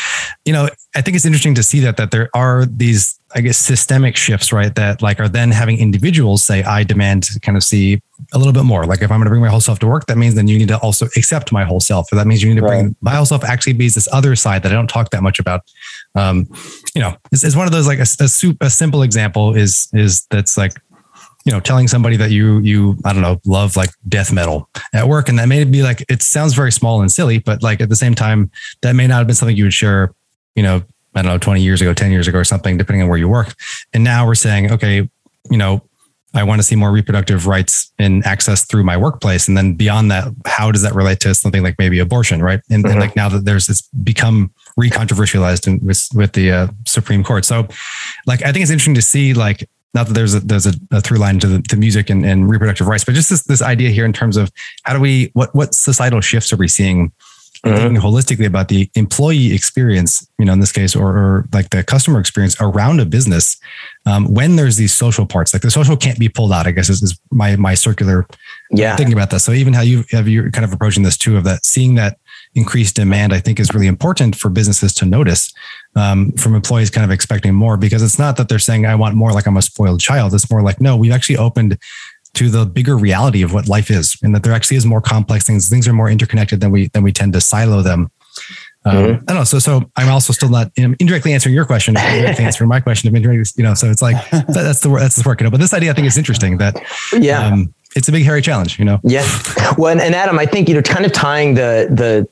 you know, I think it's interesting to see that that there are these, I guess, systemic shifts, right? That like are then having individuals say, "I demand to kind of see a little bit more." Like if I'm going to bring my whole self to work, that means then you need to also accept my whole self. Or that means you need to right. bring my whole self actually be this other side that I don't talk that much about. Um, you know, it's, it's one of those like a, a, a simple example is is that's like you know, telling somebody that you you I don't know love like death metal at work, and that may be like it sounds very small and silly, but like at the same time, that may not have been something you would share, you know, I don't know, twenty years ago, ten years ago, or something, depending on where you work. And now we're saying, okay, you know, I want to see more reproductive rights and access through my workplace. And then beyond that, how does that relate to something like maybe abortion, right? And, mm-hmm. and like now that there's it's become recontroversialized with with the uh, Supreme Court. So, like, I think it's interesting to see like not that there's a there's a, a through line to the to music and, and reproductive rights, but just this this idea here in terms of how do we what what societal shifts are we seeing mm-hmm. thinking holistically about the employee experience, you know, in this case, or, or like the customer experience around a business, um, when there's these social parts, like the social can't be pulled out, I guess is, is my my circular yeah thinking about that. So even how you have you kind of approaching this too of that, seeing that increased demand, I think is really important for businesses to notice um, from employees kind of expecting more because it's not that they're saying, I want more like I'm a spoiled child. It's more like, no, we've actually opened to the bigger reality of what life is and that there actually is more complex things. Things are more interconnected than we, than we tend to silo them. Um, mm-hmm. I don't know. So, so I'm also still not you know, indirectly answering your question, indirectly [LAUGHS] answering my question. Of indirectly, you know, so it's like that, that's the that's the work. You know, but this idea I think is interesting. That yeah, um, it's a big hairy challenge. You know. Yeah. Well, and, and Adam, I think you know, kind of tying the the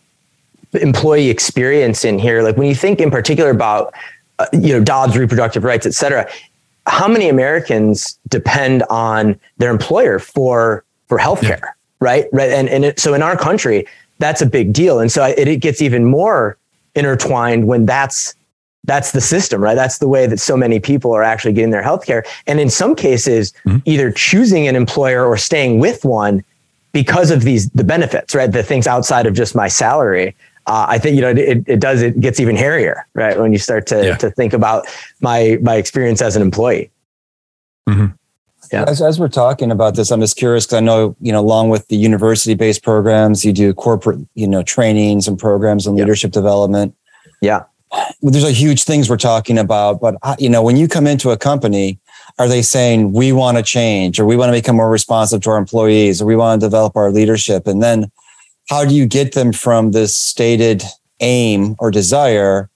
employee experience in here. Like when you think in particular about, uh, you know, Dobbs reproductive rights, et cetera, how many Americans depend on their employer for, for healthcare, yeah. right? Right. And, and it, so in our country, that's a big deal. And so it, it gets even more intertwined when that's, that's the system, right? That's the way that so many people are actually getting their healthcare. And in some cases, mm-hmm. either choosing an employer or staying with one because of these the benefits, right? The things outside of just my salary uh, I think you know it, it does it gets even hairier, right? When you start to yeah. to think about my my experience as an employee. Mm-hmm. Yeah. As, as we're talking about this, I'm just curious because I know you know along with the university based programs, you do corporate you know trainings and programs and leadership yeah. development. Yeah, there's a huge things we're talking about, but uh, you know when you come into a company, are they saying we want to change or we want to become more responsive to our employees or we want to develop our leadership, and then how do you get them from this stated aim or desire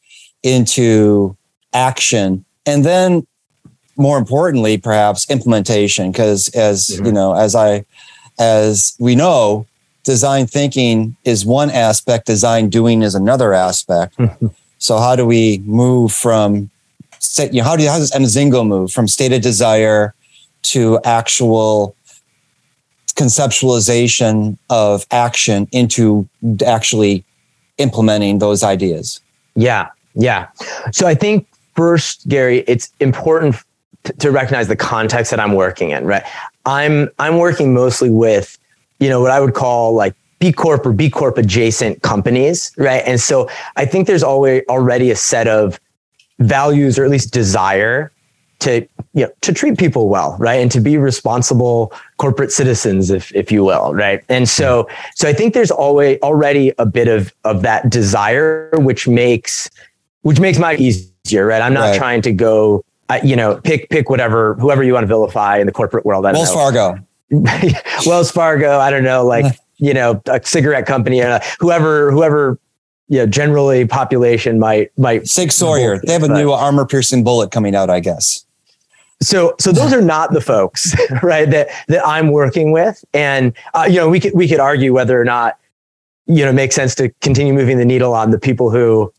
into action? And then more importantly perhaps implementation because as mm-hmm. you know as i as we know design thinking is one aspect design doing is another aspect. So how do we move from you know how do how does Emzingo move from state of desire to actual conceptualization of action into actually implementing those ideas yeah yeah so i think first gary it's important to recognize the context that I'm working in, right? I'm I'm working mostly with, you know, what I would call like B Corp or B Corp adjacent companies, right? And so I think there's always already a set of values or at least desire to you know to treat people well right and to be responsible corporate citizens if if you will right and so so i think there's always already a bit of of that desire which makes which makes my easier right i'm not right. trying to go uh, you know, pick pick whatever whoever you want to vilify in the corporate world. I Wells know. Fargo. [LAUGHS] Wells Fargo. I don't know, like [LAUGHS] you know, a cigarette company, uh, whoever whoever you know, generally population might might Sig Sauer. They have a new armor piercing bullet coming out, I guess. So, so those are not the folks, [LAUGHS] right? That that I'm working with, and uh, you know, we could we could argue whether or not you know it makes sense to continue moving the needle on the people who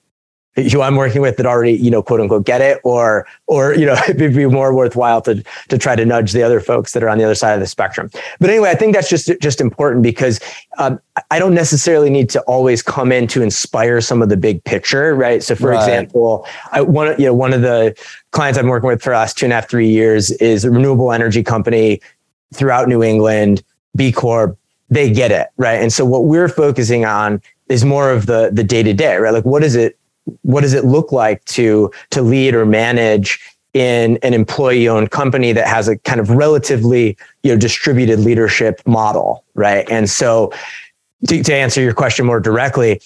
who I'm working with that already, you know, quote unquote get it, or or you know, [LAUGHS] it'd be more worthwhile to to try to nudge the other folks that are on the other side of the spectrum. But anyway, I think that's just just important because um, I don't necessarily need to always come in to inspire some of the big picture, right? So, for right. example, I one you know one of the clients I'm working with for us two and a half three years is a renewable energy company throughout New England, B Corp. They get it, right? And so what we're focusing on is more of the the day to day, right? Like, what is it what does it look like to to lead or manage in an employee owned company that has a kind of relatively you know distributed leadership model right and so to, to answer your question more directly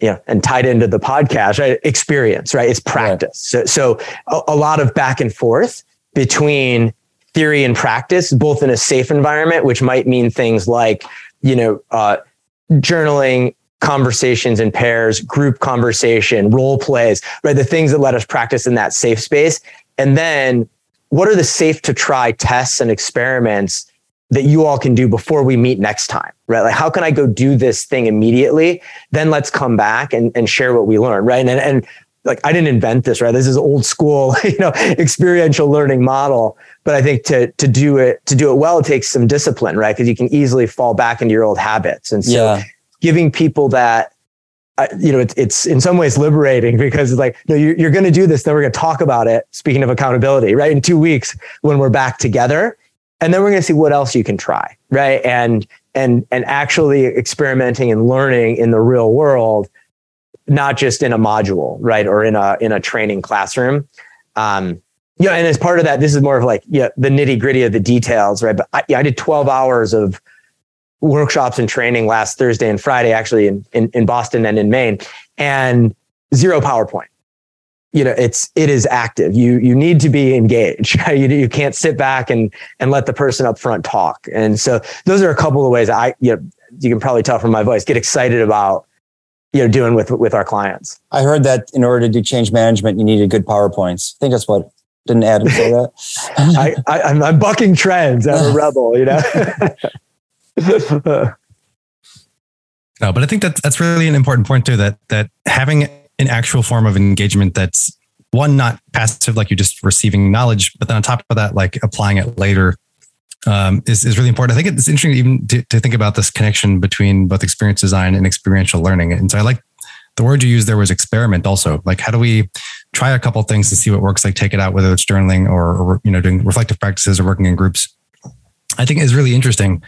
you know, and tied into the podcast, right? Experience, right? It's practice. So, so a, a, lot of back and forth between theory and practice, both in a safe environment, which might mean things like, you know, uh, journaling, conversations in pairs, group conversation, role plays, right? The things that let us practice in that safe space. And then what are the safe to try tests and experiments that you all can do before we meet next time, right? Like, how can I go do this thing immediately? Then let's come back and, and share what we learned, right? And, and like, I didn't invent this, right? This is old school, [LAUGHS] you know, experiential learning model. But I think to, to do it, to do it well, it takes some discipline, right? Because you can easily fall back into your old habits. And so yeah giving people that uh, you know, it's, it's in some ways liberating [LAUGHS] because it's like, no, you're, you're going to do this. Then we're going to talk about it. Speaking of accountability, right? In two weeks when we're back together, and then we're going to see what else you can try, right? And and and actually experimenting and learning in the real world, not just in a module, right, or in a in a training classroom. Um, and as part of that, this is more of like yeah, the nitty gritty of the details, right? But I, yeah, I did 12 hours of workshops and training last Thursday and Friday, actually in, in, in Boston and in Maine, and zero PowerPoint. You know, it's it is active. You you need to be engaged. [LAUGHS] You you can't sit back and and let the person up front talk. And so those are a couple of ways I you know, you can probably tell from my voice get excited about you know doing with with our clients. I heard that in order to do change management, you needed good PowerPoints. I think that's what didn't Adam say that? [LAUGHS] I, I I'm, I'm bucking trends. I'm a [LAUGHS] rebel, you know. [LAUGHS] no, but I think that's that's really an important point too. That that having an actual form of engagement that's one not passive, like you're just receiving knowledge, but then on top of that, like applying it later um, is is really important. I think it's interesting even to, to think about this connection between both experience design and experiential learning. And so I like the word you used there was experiment also like how do we try a couple things to see what works like take it out whether it's journaling or, or, you know doing reflective practices or working in groups i think is really interesting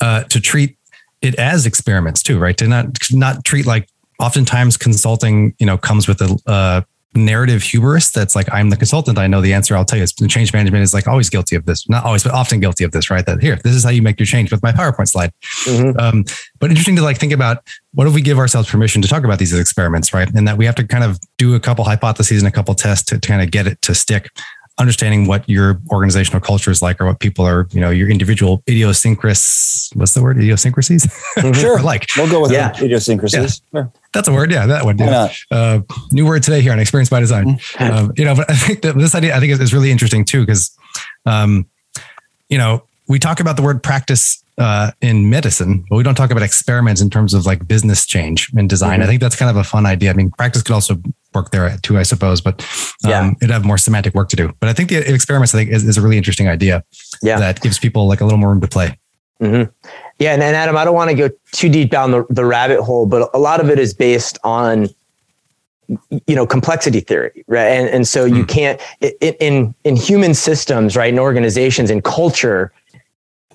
uh, to treat it as experiments too, right? To not not treat like oftentimes consulting, you know, comes with a uh, narrative hubris that's like I'm the consultant, I know the answer. I'll tell you. It's, change management is like always guilty of this, not always, but often guilty of this, right? That here, this is how you make your change with my PowerPoint slide. Mm-hmm. Um, but interesting to like think about what if we give ourselves permission to talk about these as experiments, right? And that we have to kind of do a couple hypotheses and a couple tests to, to kind of get it to stick. Understanding what your organizational culture is like or what people are, you know, your individual idiosyncrasies. What's the word? Idiosyncrasies? [LAUGHS] Sure. like, We'll go with Yeah. yeah. idiosyncrasies. Sure. that's a word. Yeah, that one. Why Yeah. not? Uh, new word today here on Experience by Design. um, you know, but I think that this idea I think is, is really interesting too because, um, you know, we talk about the word practice uh, in medicine, but we don't talk about experiments in terms of like business change and design. I think that's kind of a fun idea. I mean, practice could also work there too, I suppose, but um, Yeah. it'd have more semantic work to do. But I think the experiments, I think, is, is a really interesting idea Yeah. that gives people like a little more room to play. hmm Yeah, and, and Adam, I don't want to go too deep down the, the rabbit hole, but a lot of it is based on you know complexity theory, right? And and so you can't i- i- in in human systems, right? In organizations, in culture,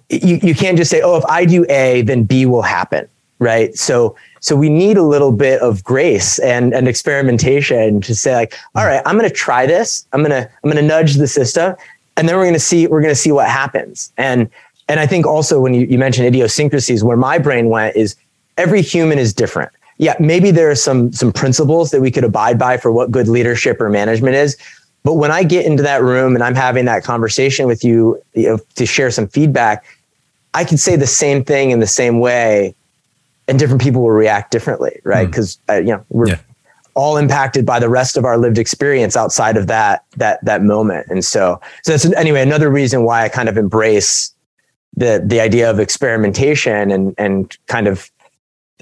you you can't just say, oh, if I do A, then B will happen, right? So so we need a little bit of grace and and experimentation to say like, mm. all right, I'm going to try this. I'm gonna I'm gonna nudge the system, and then we're going to see we're going to see what happens. And and I think also when you, you mentioned idiosyncrasies, where my brain went is every human is different. Yeah, maybe there are some some principles that we could abide by for what good leadership or management is. But when I get into that room and I'm having that conversation with you, you know, to share some feedback, I can say the same thing in the same way, and different people will react differently, right? Hmm. Because uh, you know we're Yeah. all impacted by the rest of our lived experience outside of that that that moment. And so, so that's anyway another reason why I kind of embrace the the idea of experimentation and and kind of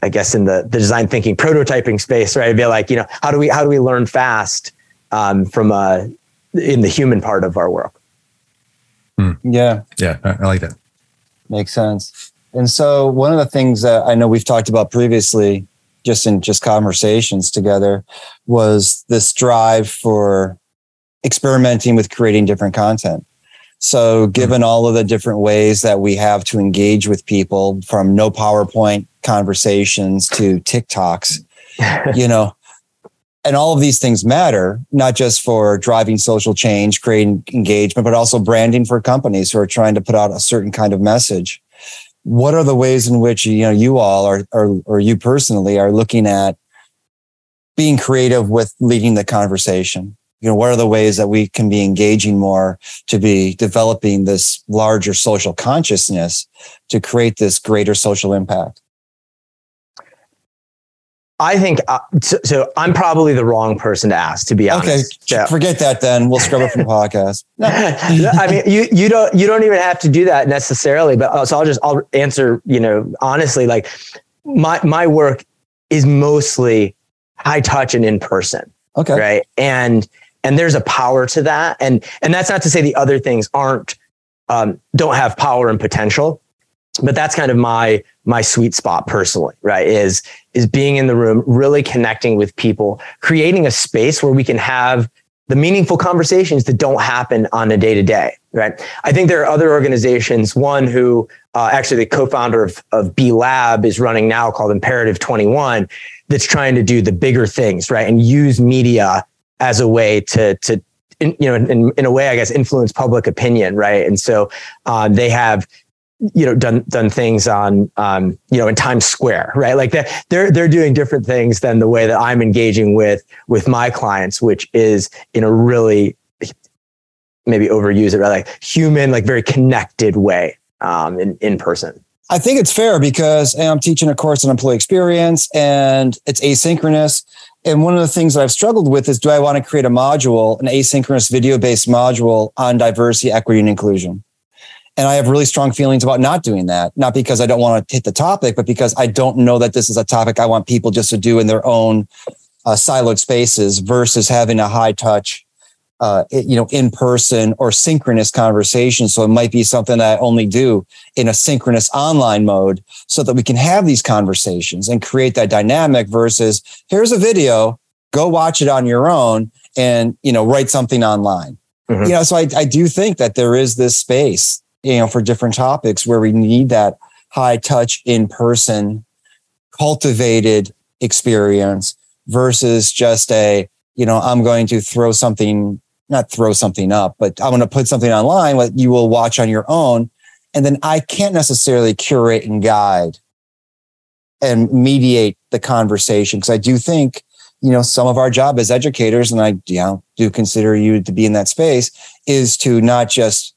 I guess in the, the design thinking prototyping space, right? I'd be like, you know, how do we how do we learn fast um, from uh, in the human part of our work? Yeah. Yeah, I, I like that. Makes sense. And so one of the things that I know we've talked about previously, just in just conversations together, was this drive for experimenting with creating different content. So given all of the different ways that we have to engage with people from no PowerPoint conversations to TikToks, [LAUGHS] you know, and all of these things matter, not just for driving social change, creating engagement, but also branding for companies who are trying to put out a certain kind of message. What are the ways in which you know you all are, or or you personally are looking at being creative with leading the conversation? You know, what are the ways that we can be engaging more to be developing this larger social consciousness to create this greater social impact? I think uh, so, so. I'm probably the wrong person to ask, to be Okay, honest. Yeah. forget that then. We'll scrub it from the [LAUGHS] podcast. I mean, you you don't you don't even have to do that necessarily. But uh, so I'll just I'll answer. You know, honestly, like my my work is mostly high touch and in person, Okay. right? And and there's a power to that, and and that's not to say the other things aren't um, don't have power and potential, but that's kind of my my sweet spot personally, right? Is is being in the room, really connecting with people, creating a space where we can have the meaningful conversations that don't happen on a day to day, right? I think there are other organizations, one who uh, actually the co-founder of, of B Lab is running now called Imperative 21, that's trying to do the bigger things, right? And use media as a way to, to, in, you know, in, in a way, I guess, influence public opinion, right? And so um, they have you know done done things on um, you know in Times Square, right? Like that they're they're doing different things than the way that I'm engaging with with my clients, which is in a really maybe overuse it, right? Like human, like very connected way um, in in person. I think it's fair because I'm teaching a course on employee experience and it's asynchronous. And one of the things that I've struggled with is do I want to create a module, an asynchronous video based module on diversity, equity, and inclusion? And I have really strong feelings about not doing that, not because I don't want to hit the topic, but because I don't know that this is a topic I want people just to do in their own uh, siloed spaces versus having a high touch, uh, you know, in person or synchronous conversation. So it might be something that I only do in a synchronous online mode so that we can have these conversations and create that dynamic versus here's a video, go watch it on your own and, you know, write something online. Mhm. You know, so I, I do think that there is this space, you know, for different topics where we need that high touch in person cultivated experience versus just a, you know, I'm going to throw something, not throw something up, but I'm going to put something online that you will watch on your own. And then I can't necessarily curate and guide and mediate the conversation because I do think you know, some of our job as educators, and I you know, do consider you to be in that space, is to not just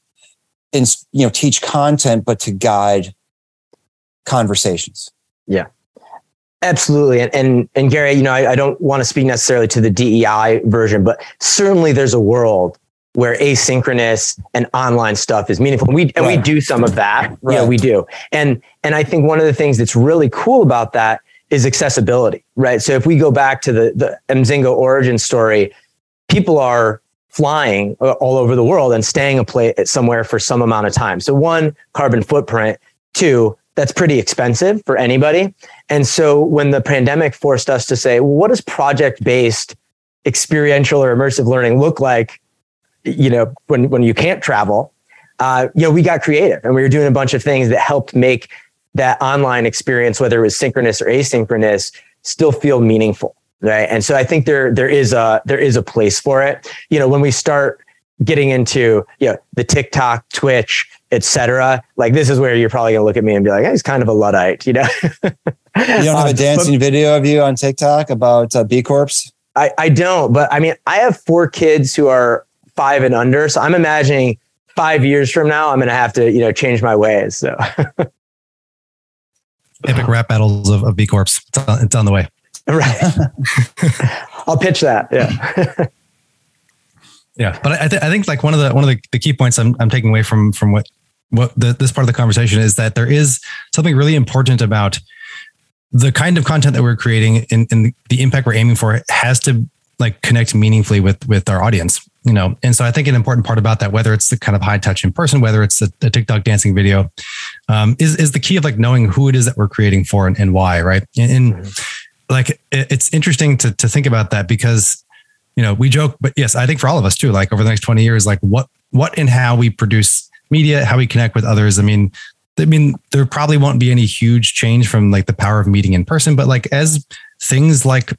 in, you know teach content, but to guide conversations. Yeah. Absolutely. And, and, and Gary, you know, I, I don't want to speak necessarily to the DEI version, but certainly there's a world where asynchronous and online stuff is meaningful. And we and we do some of that. Right. Yeah, we do. And and I think one of the things that's really cool about that is accessibility, right? So if we go back to the the Emzingo origin story, people are flying all over the world and staying a place somewhere for some amount of time. So one, carbon footprint. Two, that's pretty expensive for anybody. And so when the pandemic forced us to say, well, what does project based experiential or immersive learning look like? You know, when, when you can't travel, uh, you know, we got creative and we were doing a bunch of things that helped make that online experience, whether it was synchronous or asynchronous, still feel meaningful. Right. And so I think there, there is a, there is a place for it. You know, when we start getting into, you know, the TikTok, Twitch, etc. Like this is where you're probably gonna look at me and be like, hey, he's kind of a luddite, you know. you don't have a [LAUGHS] um, dancing but, video of you on TikTok about uh, B Corps? I, I don't, but I mean, I have four kids who are five and under, so I'm imagining five years from now, I'm gonna have to, you know, change my ways. So. [LAUGHS] Epic rap battles of, of B Corps. It's on, it's on the way. [LAUGHS] Right. I'll pitch that. Yeah. [LAUGHS] Yeah, but I, th- I think like one of the one of the, the key points I'm I'm taking away from from what what the, this part of the conversation is that there is something really important about the kind of content that we're creating and, and the impact we're aiming for has to like connect meaningfully with with our audience you know and so i think an important part about that whether it's the kind of high touch in person whether it's a, a tiktok dancing video um, is is the key of like knowing who it is that we're creating for and, and why right and, and mm-hmm. Like it's interesting to to think about that because you know, we joke, but yes, I think for all of us too, like over the next 20 years, like what, what and how we produce media, how we connect with others. I mean, I mean, there probably won't be any huge change from like the power of meeting in person, but like as things like,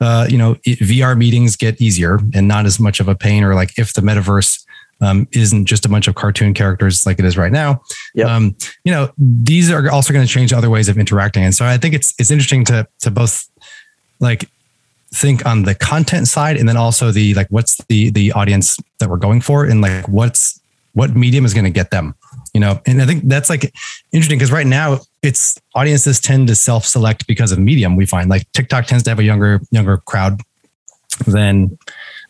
uh, you know, VR meetings get easier and not as much of a pain, or like if the metaverse um, isn't just a bunch of cartoon characters like it is right now. Yep. Um, you know, these are also going to change other ways of interacting, and so I think it's it's interesting to to both like think on the content side and then also the like what's the the audience that we're going for and like what's what medium is going to get them you know and i think that's like interesting because right now it's audiences tend to self-select because of medium we find like tiktok tends to have a younger younger crowd than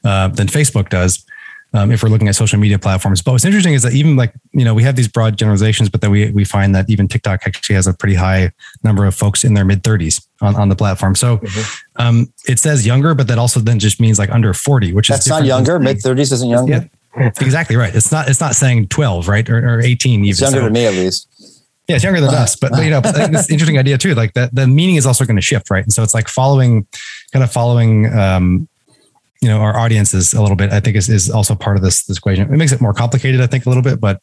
uh, than facebook does um, if we're looking at social media platforms. But what's interesting is that even like, you know, we have these broad generalizations, but then we, we find that even TikTok actually has a pretty high number of folks in their mid 30s on, on the platform. So mm-hmm. um, it says younger, but that also then just means like under 40, which That's is not younger. Mid 30s isn't younger. Yeah, exactly right. It's not, it's not saying 12, right. Or, or 18 even. It's younger so, than me at least. Yeah, it's younger than us, but, but you know, this interesting idea too. Like that, the meaning is also going to shift, right? And so it's like following, kind of following, um, you know our audiences a little bit i think is, is also part of this this equation. It makes it more complicated i think a little bit but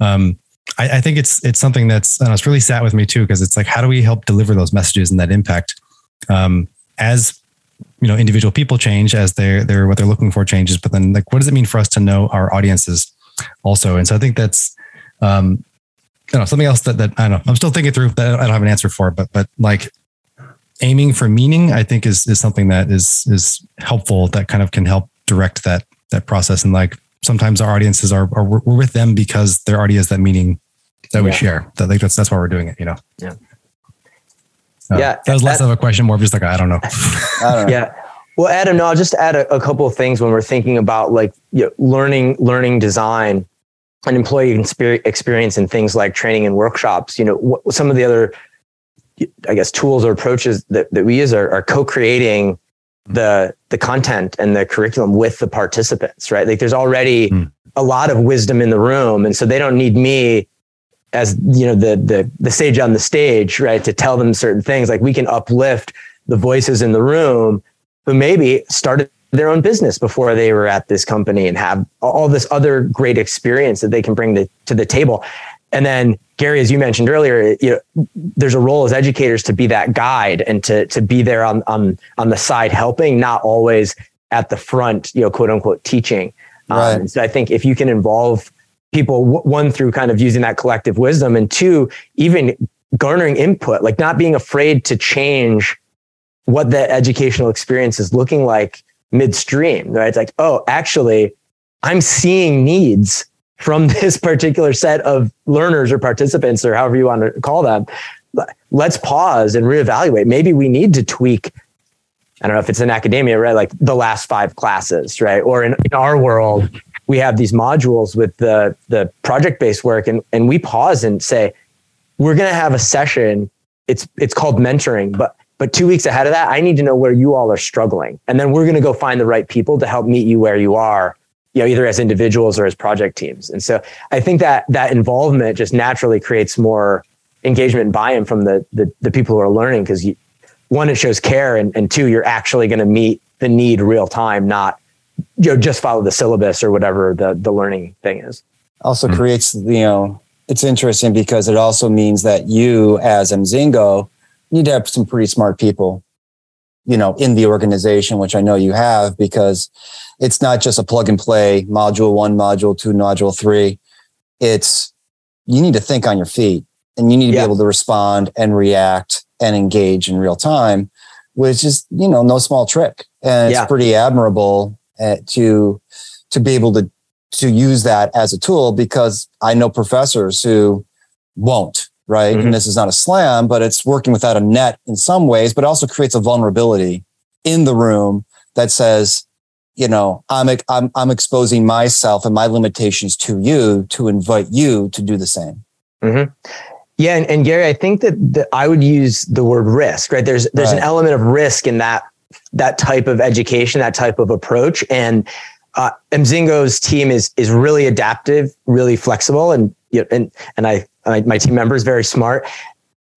um i, I think it's it's something that's and it's really sat with me too because it's like how do we help deliver those messages and that impact um as you know individual people change as they're they're what they're looking for changes but then like what does it mean for us to know our audiences also? And so i think that's um you know something else that that i don't know i'm still thinking through that i don't have an answer for but but like aiming for meaning, I think is is something that is is helpful that kind of can help direct that that process. And like sometimes our audiences are, are we're with them because there already is that meaning that we share. I think that's that's why we're doing it. You know. Yeah. Uh, yeah. That was less of a question, more of just like I don't know. [LAUGHS] I don't know. yeah. Well, Adam, no, I'll just add a, a couple of things when we're thinking about like you know, learning learning design and employee experience and things like training and workshops. You know, what, some of the other I guess tools or approaches that, that we use are, are co-creating the the content and the curriculum with the participants, right? Like there's already mm. a lot of wisdom in the room. And so they don't need me as you know the the the sage on the stage, right, to tell them certain things. Like we can uplift the voices in the room who maybe started their own business before they were at this company and have all this other great experience that they can bring to, to the table. And then Gary, as you mentioned earlier, you know, there's a role as educators to be that guide and to to be there on on on the side helping, not always at the front, you know, quote unquote teaching. Um, right. Um, so I think if you can involve people, one through kind of using that collective wisdom, and two, even garnering input, like not being afraid to change what the educational experience is looking like midstream, right? It's like, oh, actually, I'm seeing needs from [LAUGHS] this particular set of learners or participants or however you want to call them. Let's pause and reevaluate. Maybe we need to tweak. I don't know if it's in academia, right? Like the last five classes, right? Or in, in our world, we have these modules with the the project based work, and and we pause and say, we're going to have a session. It's it's called mentoring, but but two weeks ahead of that, I need to know where you all are struggling, and then we're going to go find the right people to help meet you where you are you know, either as individuals or as project teams. And so I think that that involvement just naturally creates more engagement and buy-in from the the, the people who are learning because one, it shows care, and, and two, you're actually going to meet the need real time, not you know just follow the syllabus or whatever the the learning thing is. Also mm-hmm. creates you know it's interesting because it also means that you as Emzingo need to have some pretty smart people you know, in the organization, which I know you have, because it's not just a plug and play module one, module two, module three. It's you need to think on your feet and you need to yeah. be able to respond and react and engage in real time, which is, you know, no small trick. And it's yeah. pretty admirable uh, to, to be able to, to use that as a tool because I know professors who won't right? Mm-hmm. And this is not a slam, but it's working without a net in some ways, but also creates a vulnerability in the room that says, you know, I'm, I'm, I'm exposing myself and my limitations to you to invite you to do the same. Mm-hmm. Yeah. And, and, Gary, I think that, that I would use the word risk, right? There's, there's right. an element of risk in that, that type of education, that type of approach. And, uh, Emzingo's team is, is really adaptive, really flexible. And, and, and I my, my team member is very smart.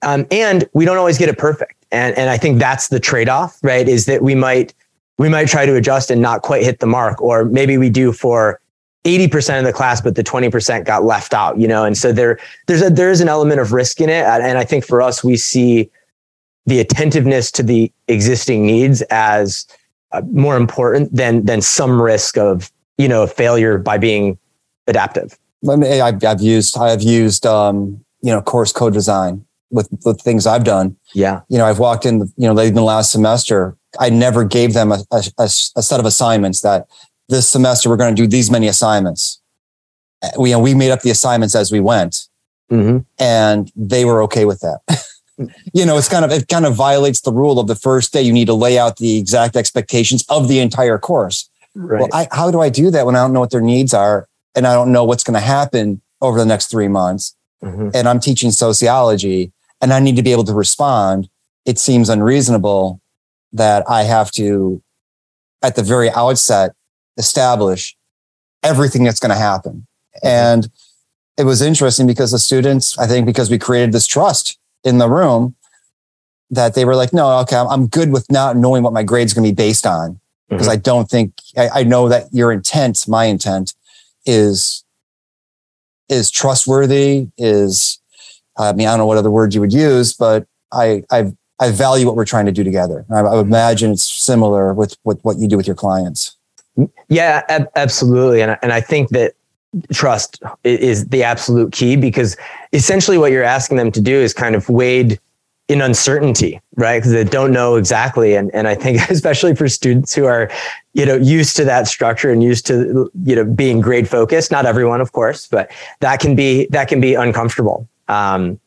Um, and we don't always get it perfect. And, and I think that's the trade-off, right? Is that we might, we might try to adjust and not quite hit the mark, or maybe we do for 80% of the class, but the 20% got left out, you know? And so there, there's a, there is an element of risk in it. And I think for us, we see the attentiveness to the existing needs as uh, more important than, than some risk of, you know, failure by being adaptive. I mean, I've, I've used, I've used, um, you know, course co-design with the things I've done. Yeah. You know, I've walked in, you know, late in the last semester, I never gave them a, a, a, a set of assignments that this semester we're going to do these many assignments. We, you know, we made up the assignments as we went mm-hmm. and they were okay with that. [LAUGHS] you know, it's kind of, it kind of violates the rule of the first day. You need to lay out the exact expectations of the entire course. Right. Well, I, how do I do that when I don't know what their needs are and I don't know what's going to happen over the next three months. Mm-hmm. And I'm teaching sociology and I need to be able to respond. It seems unreasonable that I have to, at the very outset, establish everything that's going to happen. Mm-hmm. And it was interesting because the students, I think, because we created this trust in the room, that they were like, no, okay, I'm good with not knowing what my grade's going to be based on because mm-hmm. I don't think I, I, know that your intent, my intent, is is trustworthy is i mean i don't know what other words you would use but i i i value what we're trying to do together. I, I imagine it's similar with, with what you do with your clients. Yeah ab- absolutely. And, and i think that trust is the absolute key because essentially what you're asking them to do is kind of wade in uncertainty, right? Because they don't know exactly. And, and I think [LAUGHS] especially for students who are, you know, used to that structure and used to, you know, being grade focused, not everyone, of course, but that can be, that can be uncomfortable. Um,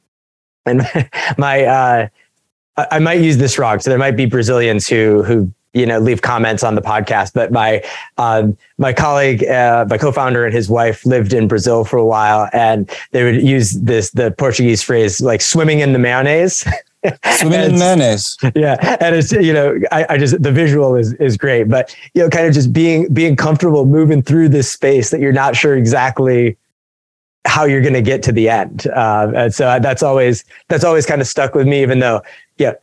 and [LAUGHS] my, uh, I might use this wrong. So there might be Brazilians who, who, you know, leave comments on the podcast, but my, um, my colleague, uh, my co-founder and his wife lived in Brazil for a while and they would use this, the Portuguese phrase, like swimming in the mayonnaise. [LAUGHS] Swimming in mayonnaise. Yeah. And it's, you know, I, I, just, the visual is, is great, but, you know, kind of just being, being comfortable moving through this space that you're not sure exactly how you're going to get to the end. Uh, and so that's always, that's always kind of stuck with me, even though, yeah,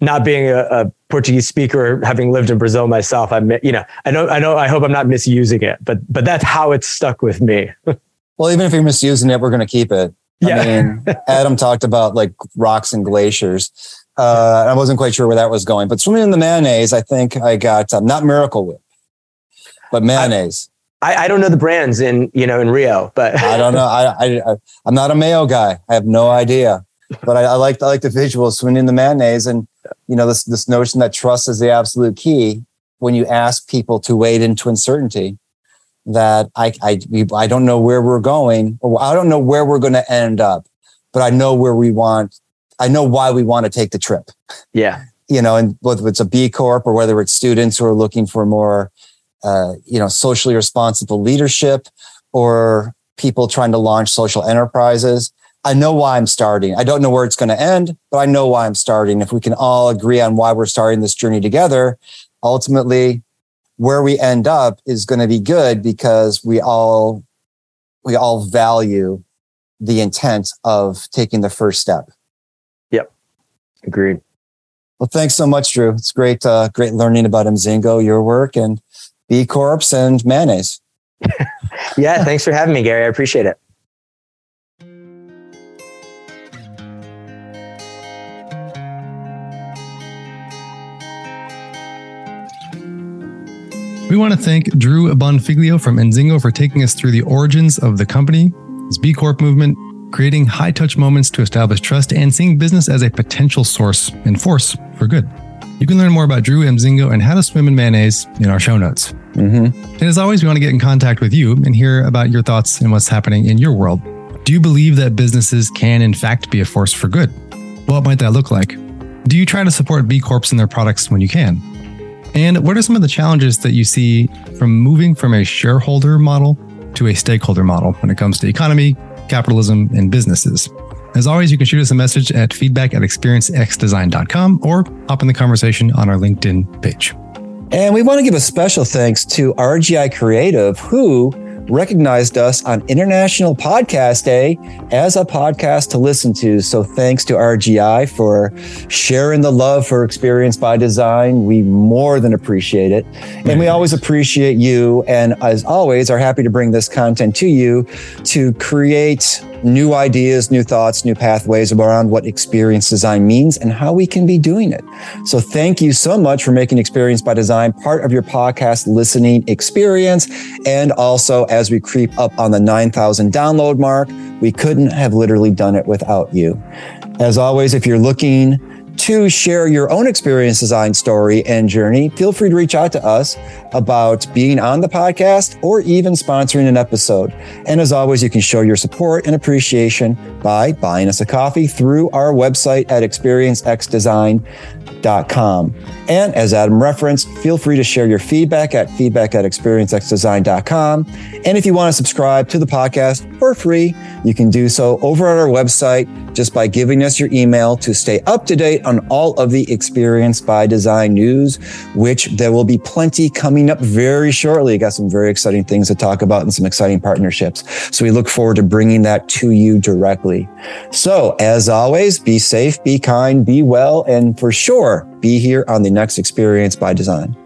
not being a, a Portuguese speaker, having lived in Brazil myself, I'm, you know, I know, I know, I hope I'm not misusing it, but, but that's how it's stuck with me. [LAUGHS] well, even if you're misusing it, we're going to keep it. Yeah. I mean, Adam talked about like rocks and glaciers. Uh, I wasn't quite sure where that was going, but swimming in the mayonnaise, I think I got um, not Miracle Whip, but mayonnaise. I, I, don't know the brands in you know in Rio, but I don't know. I, I I'm not a mayo guy. I have no idea. but I, I like I like the visual swinging the mayonnaise, and you know this this notion that trust is the absolute key. When you ask people to wade into uncertainty, that I I I don't know where we're going, or I don't know where we're going to end up, but I know where we want. I know why we want to take the trip. Yeah, you know, and whether it's a B Corp or whether it's students who are looking for more, uh, you know, socially responsible leadership or people trying to launch social enterprises. I know why I'm starting. I don't know where it's going to end, but I know why I'm starting. If we can all agree on why we're starting this journey together, ultimately where we end up is going to be good because we all we all value the intent of taking the first step. Yep. Agreed. Well, thanks so much, Drew. It's great, uh, great learning about Emzingo, your work, and B Corps and mayonnaise. [LAUGHS] yeah, thanks for having me, Gary. I appreciate it. We want to thank Drew Bonfiglio from Emzingo for taking us through the origins of the company, his B Corp movement, creating high touch moments to establish trust, and seeing business as a potential source and force for good. You can learn more about Drew Emzingo and how to swim in mayonnaise in our show notes. Mm-hmm. And as always, we want to get in contact with you and hear about your thoughts and what's happening in your world. Do you believe that businesses can, in fact, be a force for good? What might that look like? Do you try to support B Corps and their products when you can? And what are some of the challenges that you see from moving from a shareholder model to a stakeholder model when it comes to economy, capitalism, and businesses? As always, you can shoot us a message at feedback at experiencexdesign.com or hop in the conversation on our LinkedIn page. And we want to give a special thanks to RGI Creative, who recognized us on International Podcast Day as a podcast to listen to. So thanks to RGI for sharing the love for Experience by Design. We more than appreciate it. And we always appreciate you. And as always, are happy to bring this content to you to create new ideas, new thoughts, new pathways around what experience design means and how we can be doing it. So thank you so much for making Experience by Design part of your podcast listening experience. And also as we creep up on the 9,000 download mark, we couldn't have literally done it without you. As always, if you're looking to share your own experience design story and journey, feel free to reach out to us about being on the podcast or even sponsoring an episode. And as always, you can show your support and appreciation by buying us a coffee through our website at experiencexdesign.com. And as Adam referenced, feel free to share your feedback at feedback at experiencexdesign.com. And if you want to subscribe to the podcast for free, you can do so over at our website just by giving us your email to stay up to date on all of the Experience by Design news, which there will be plenty coming up very shortly. got some very exciting things to talk about and some exciting partnerships. So we look forward to bringing that to you directly. So as always, be safe, be kind, be well, and for sure, be here on the next Experience by Design.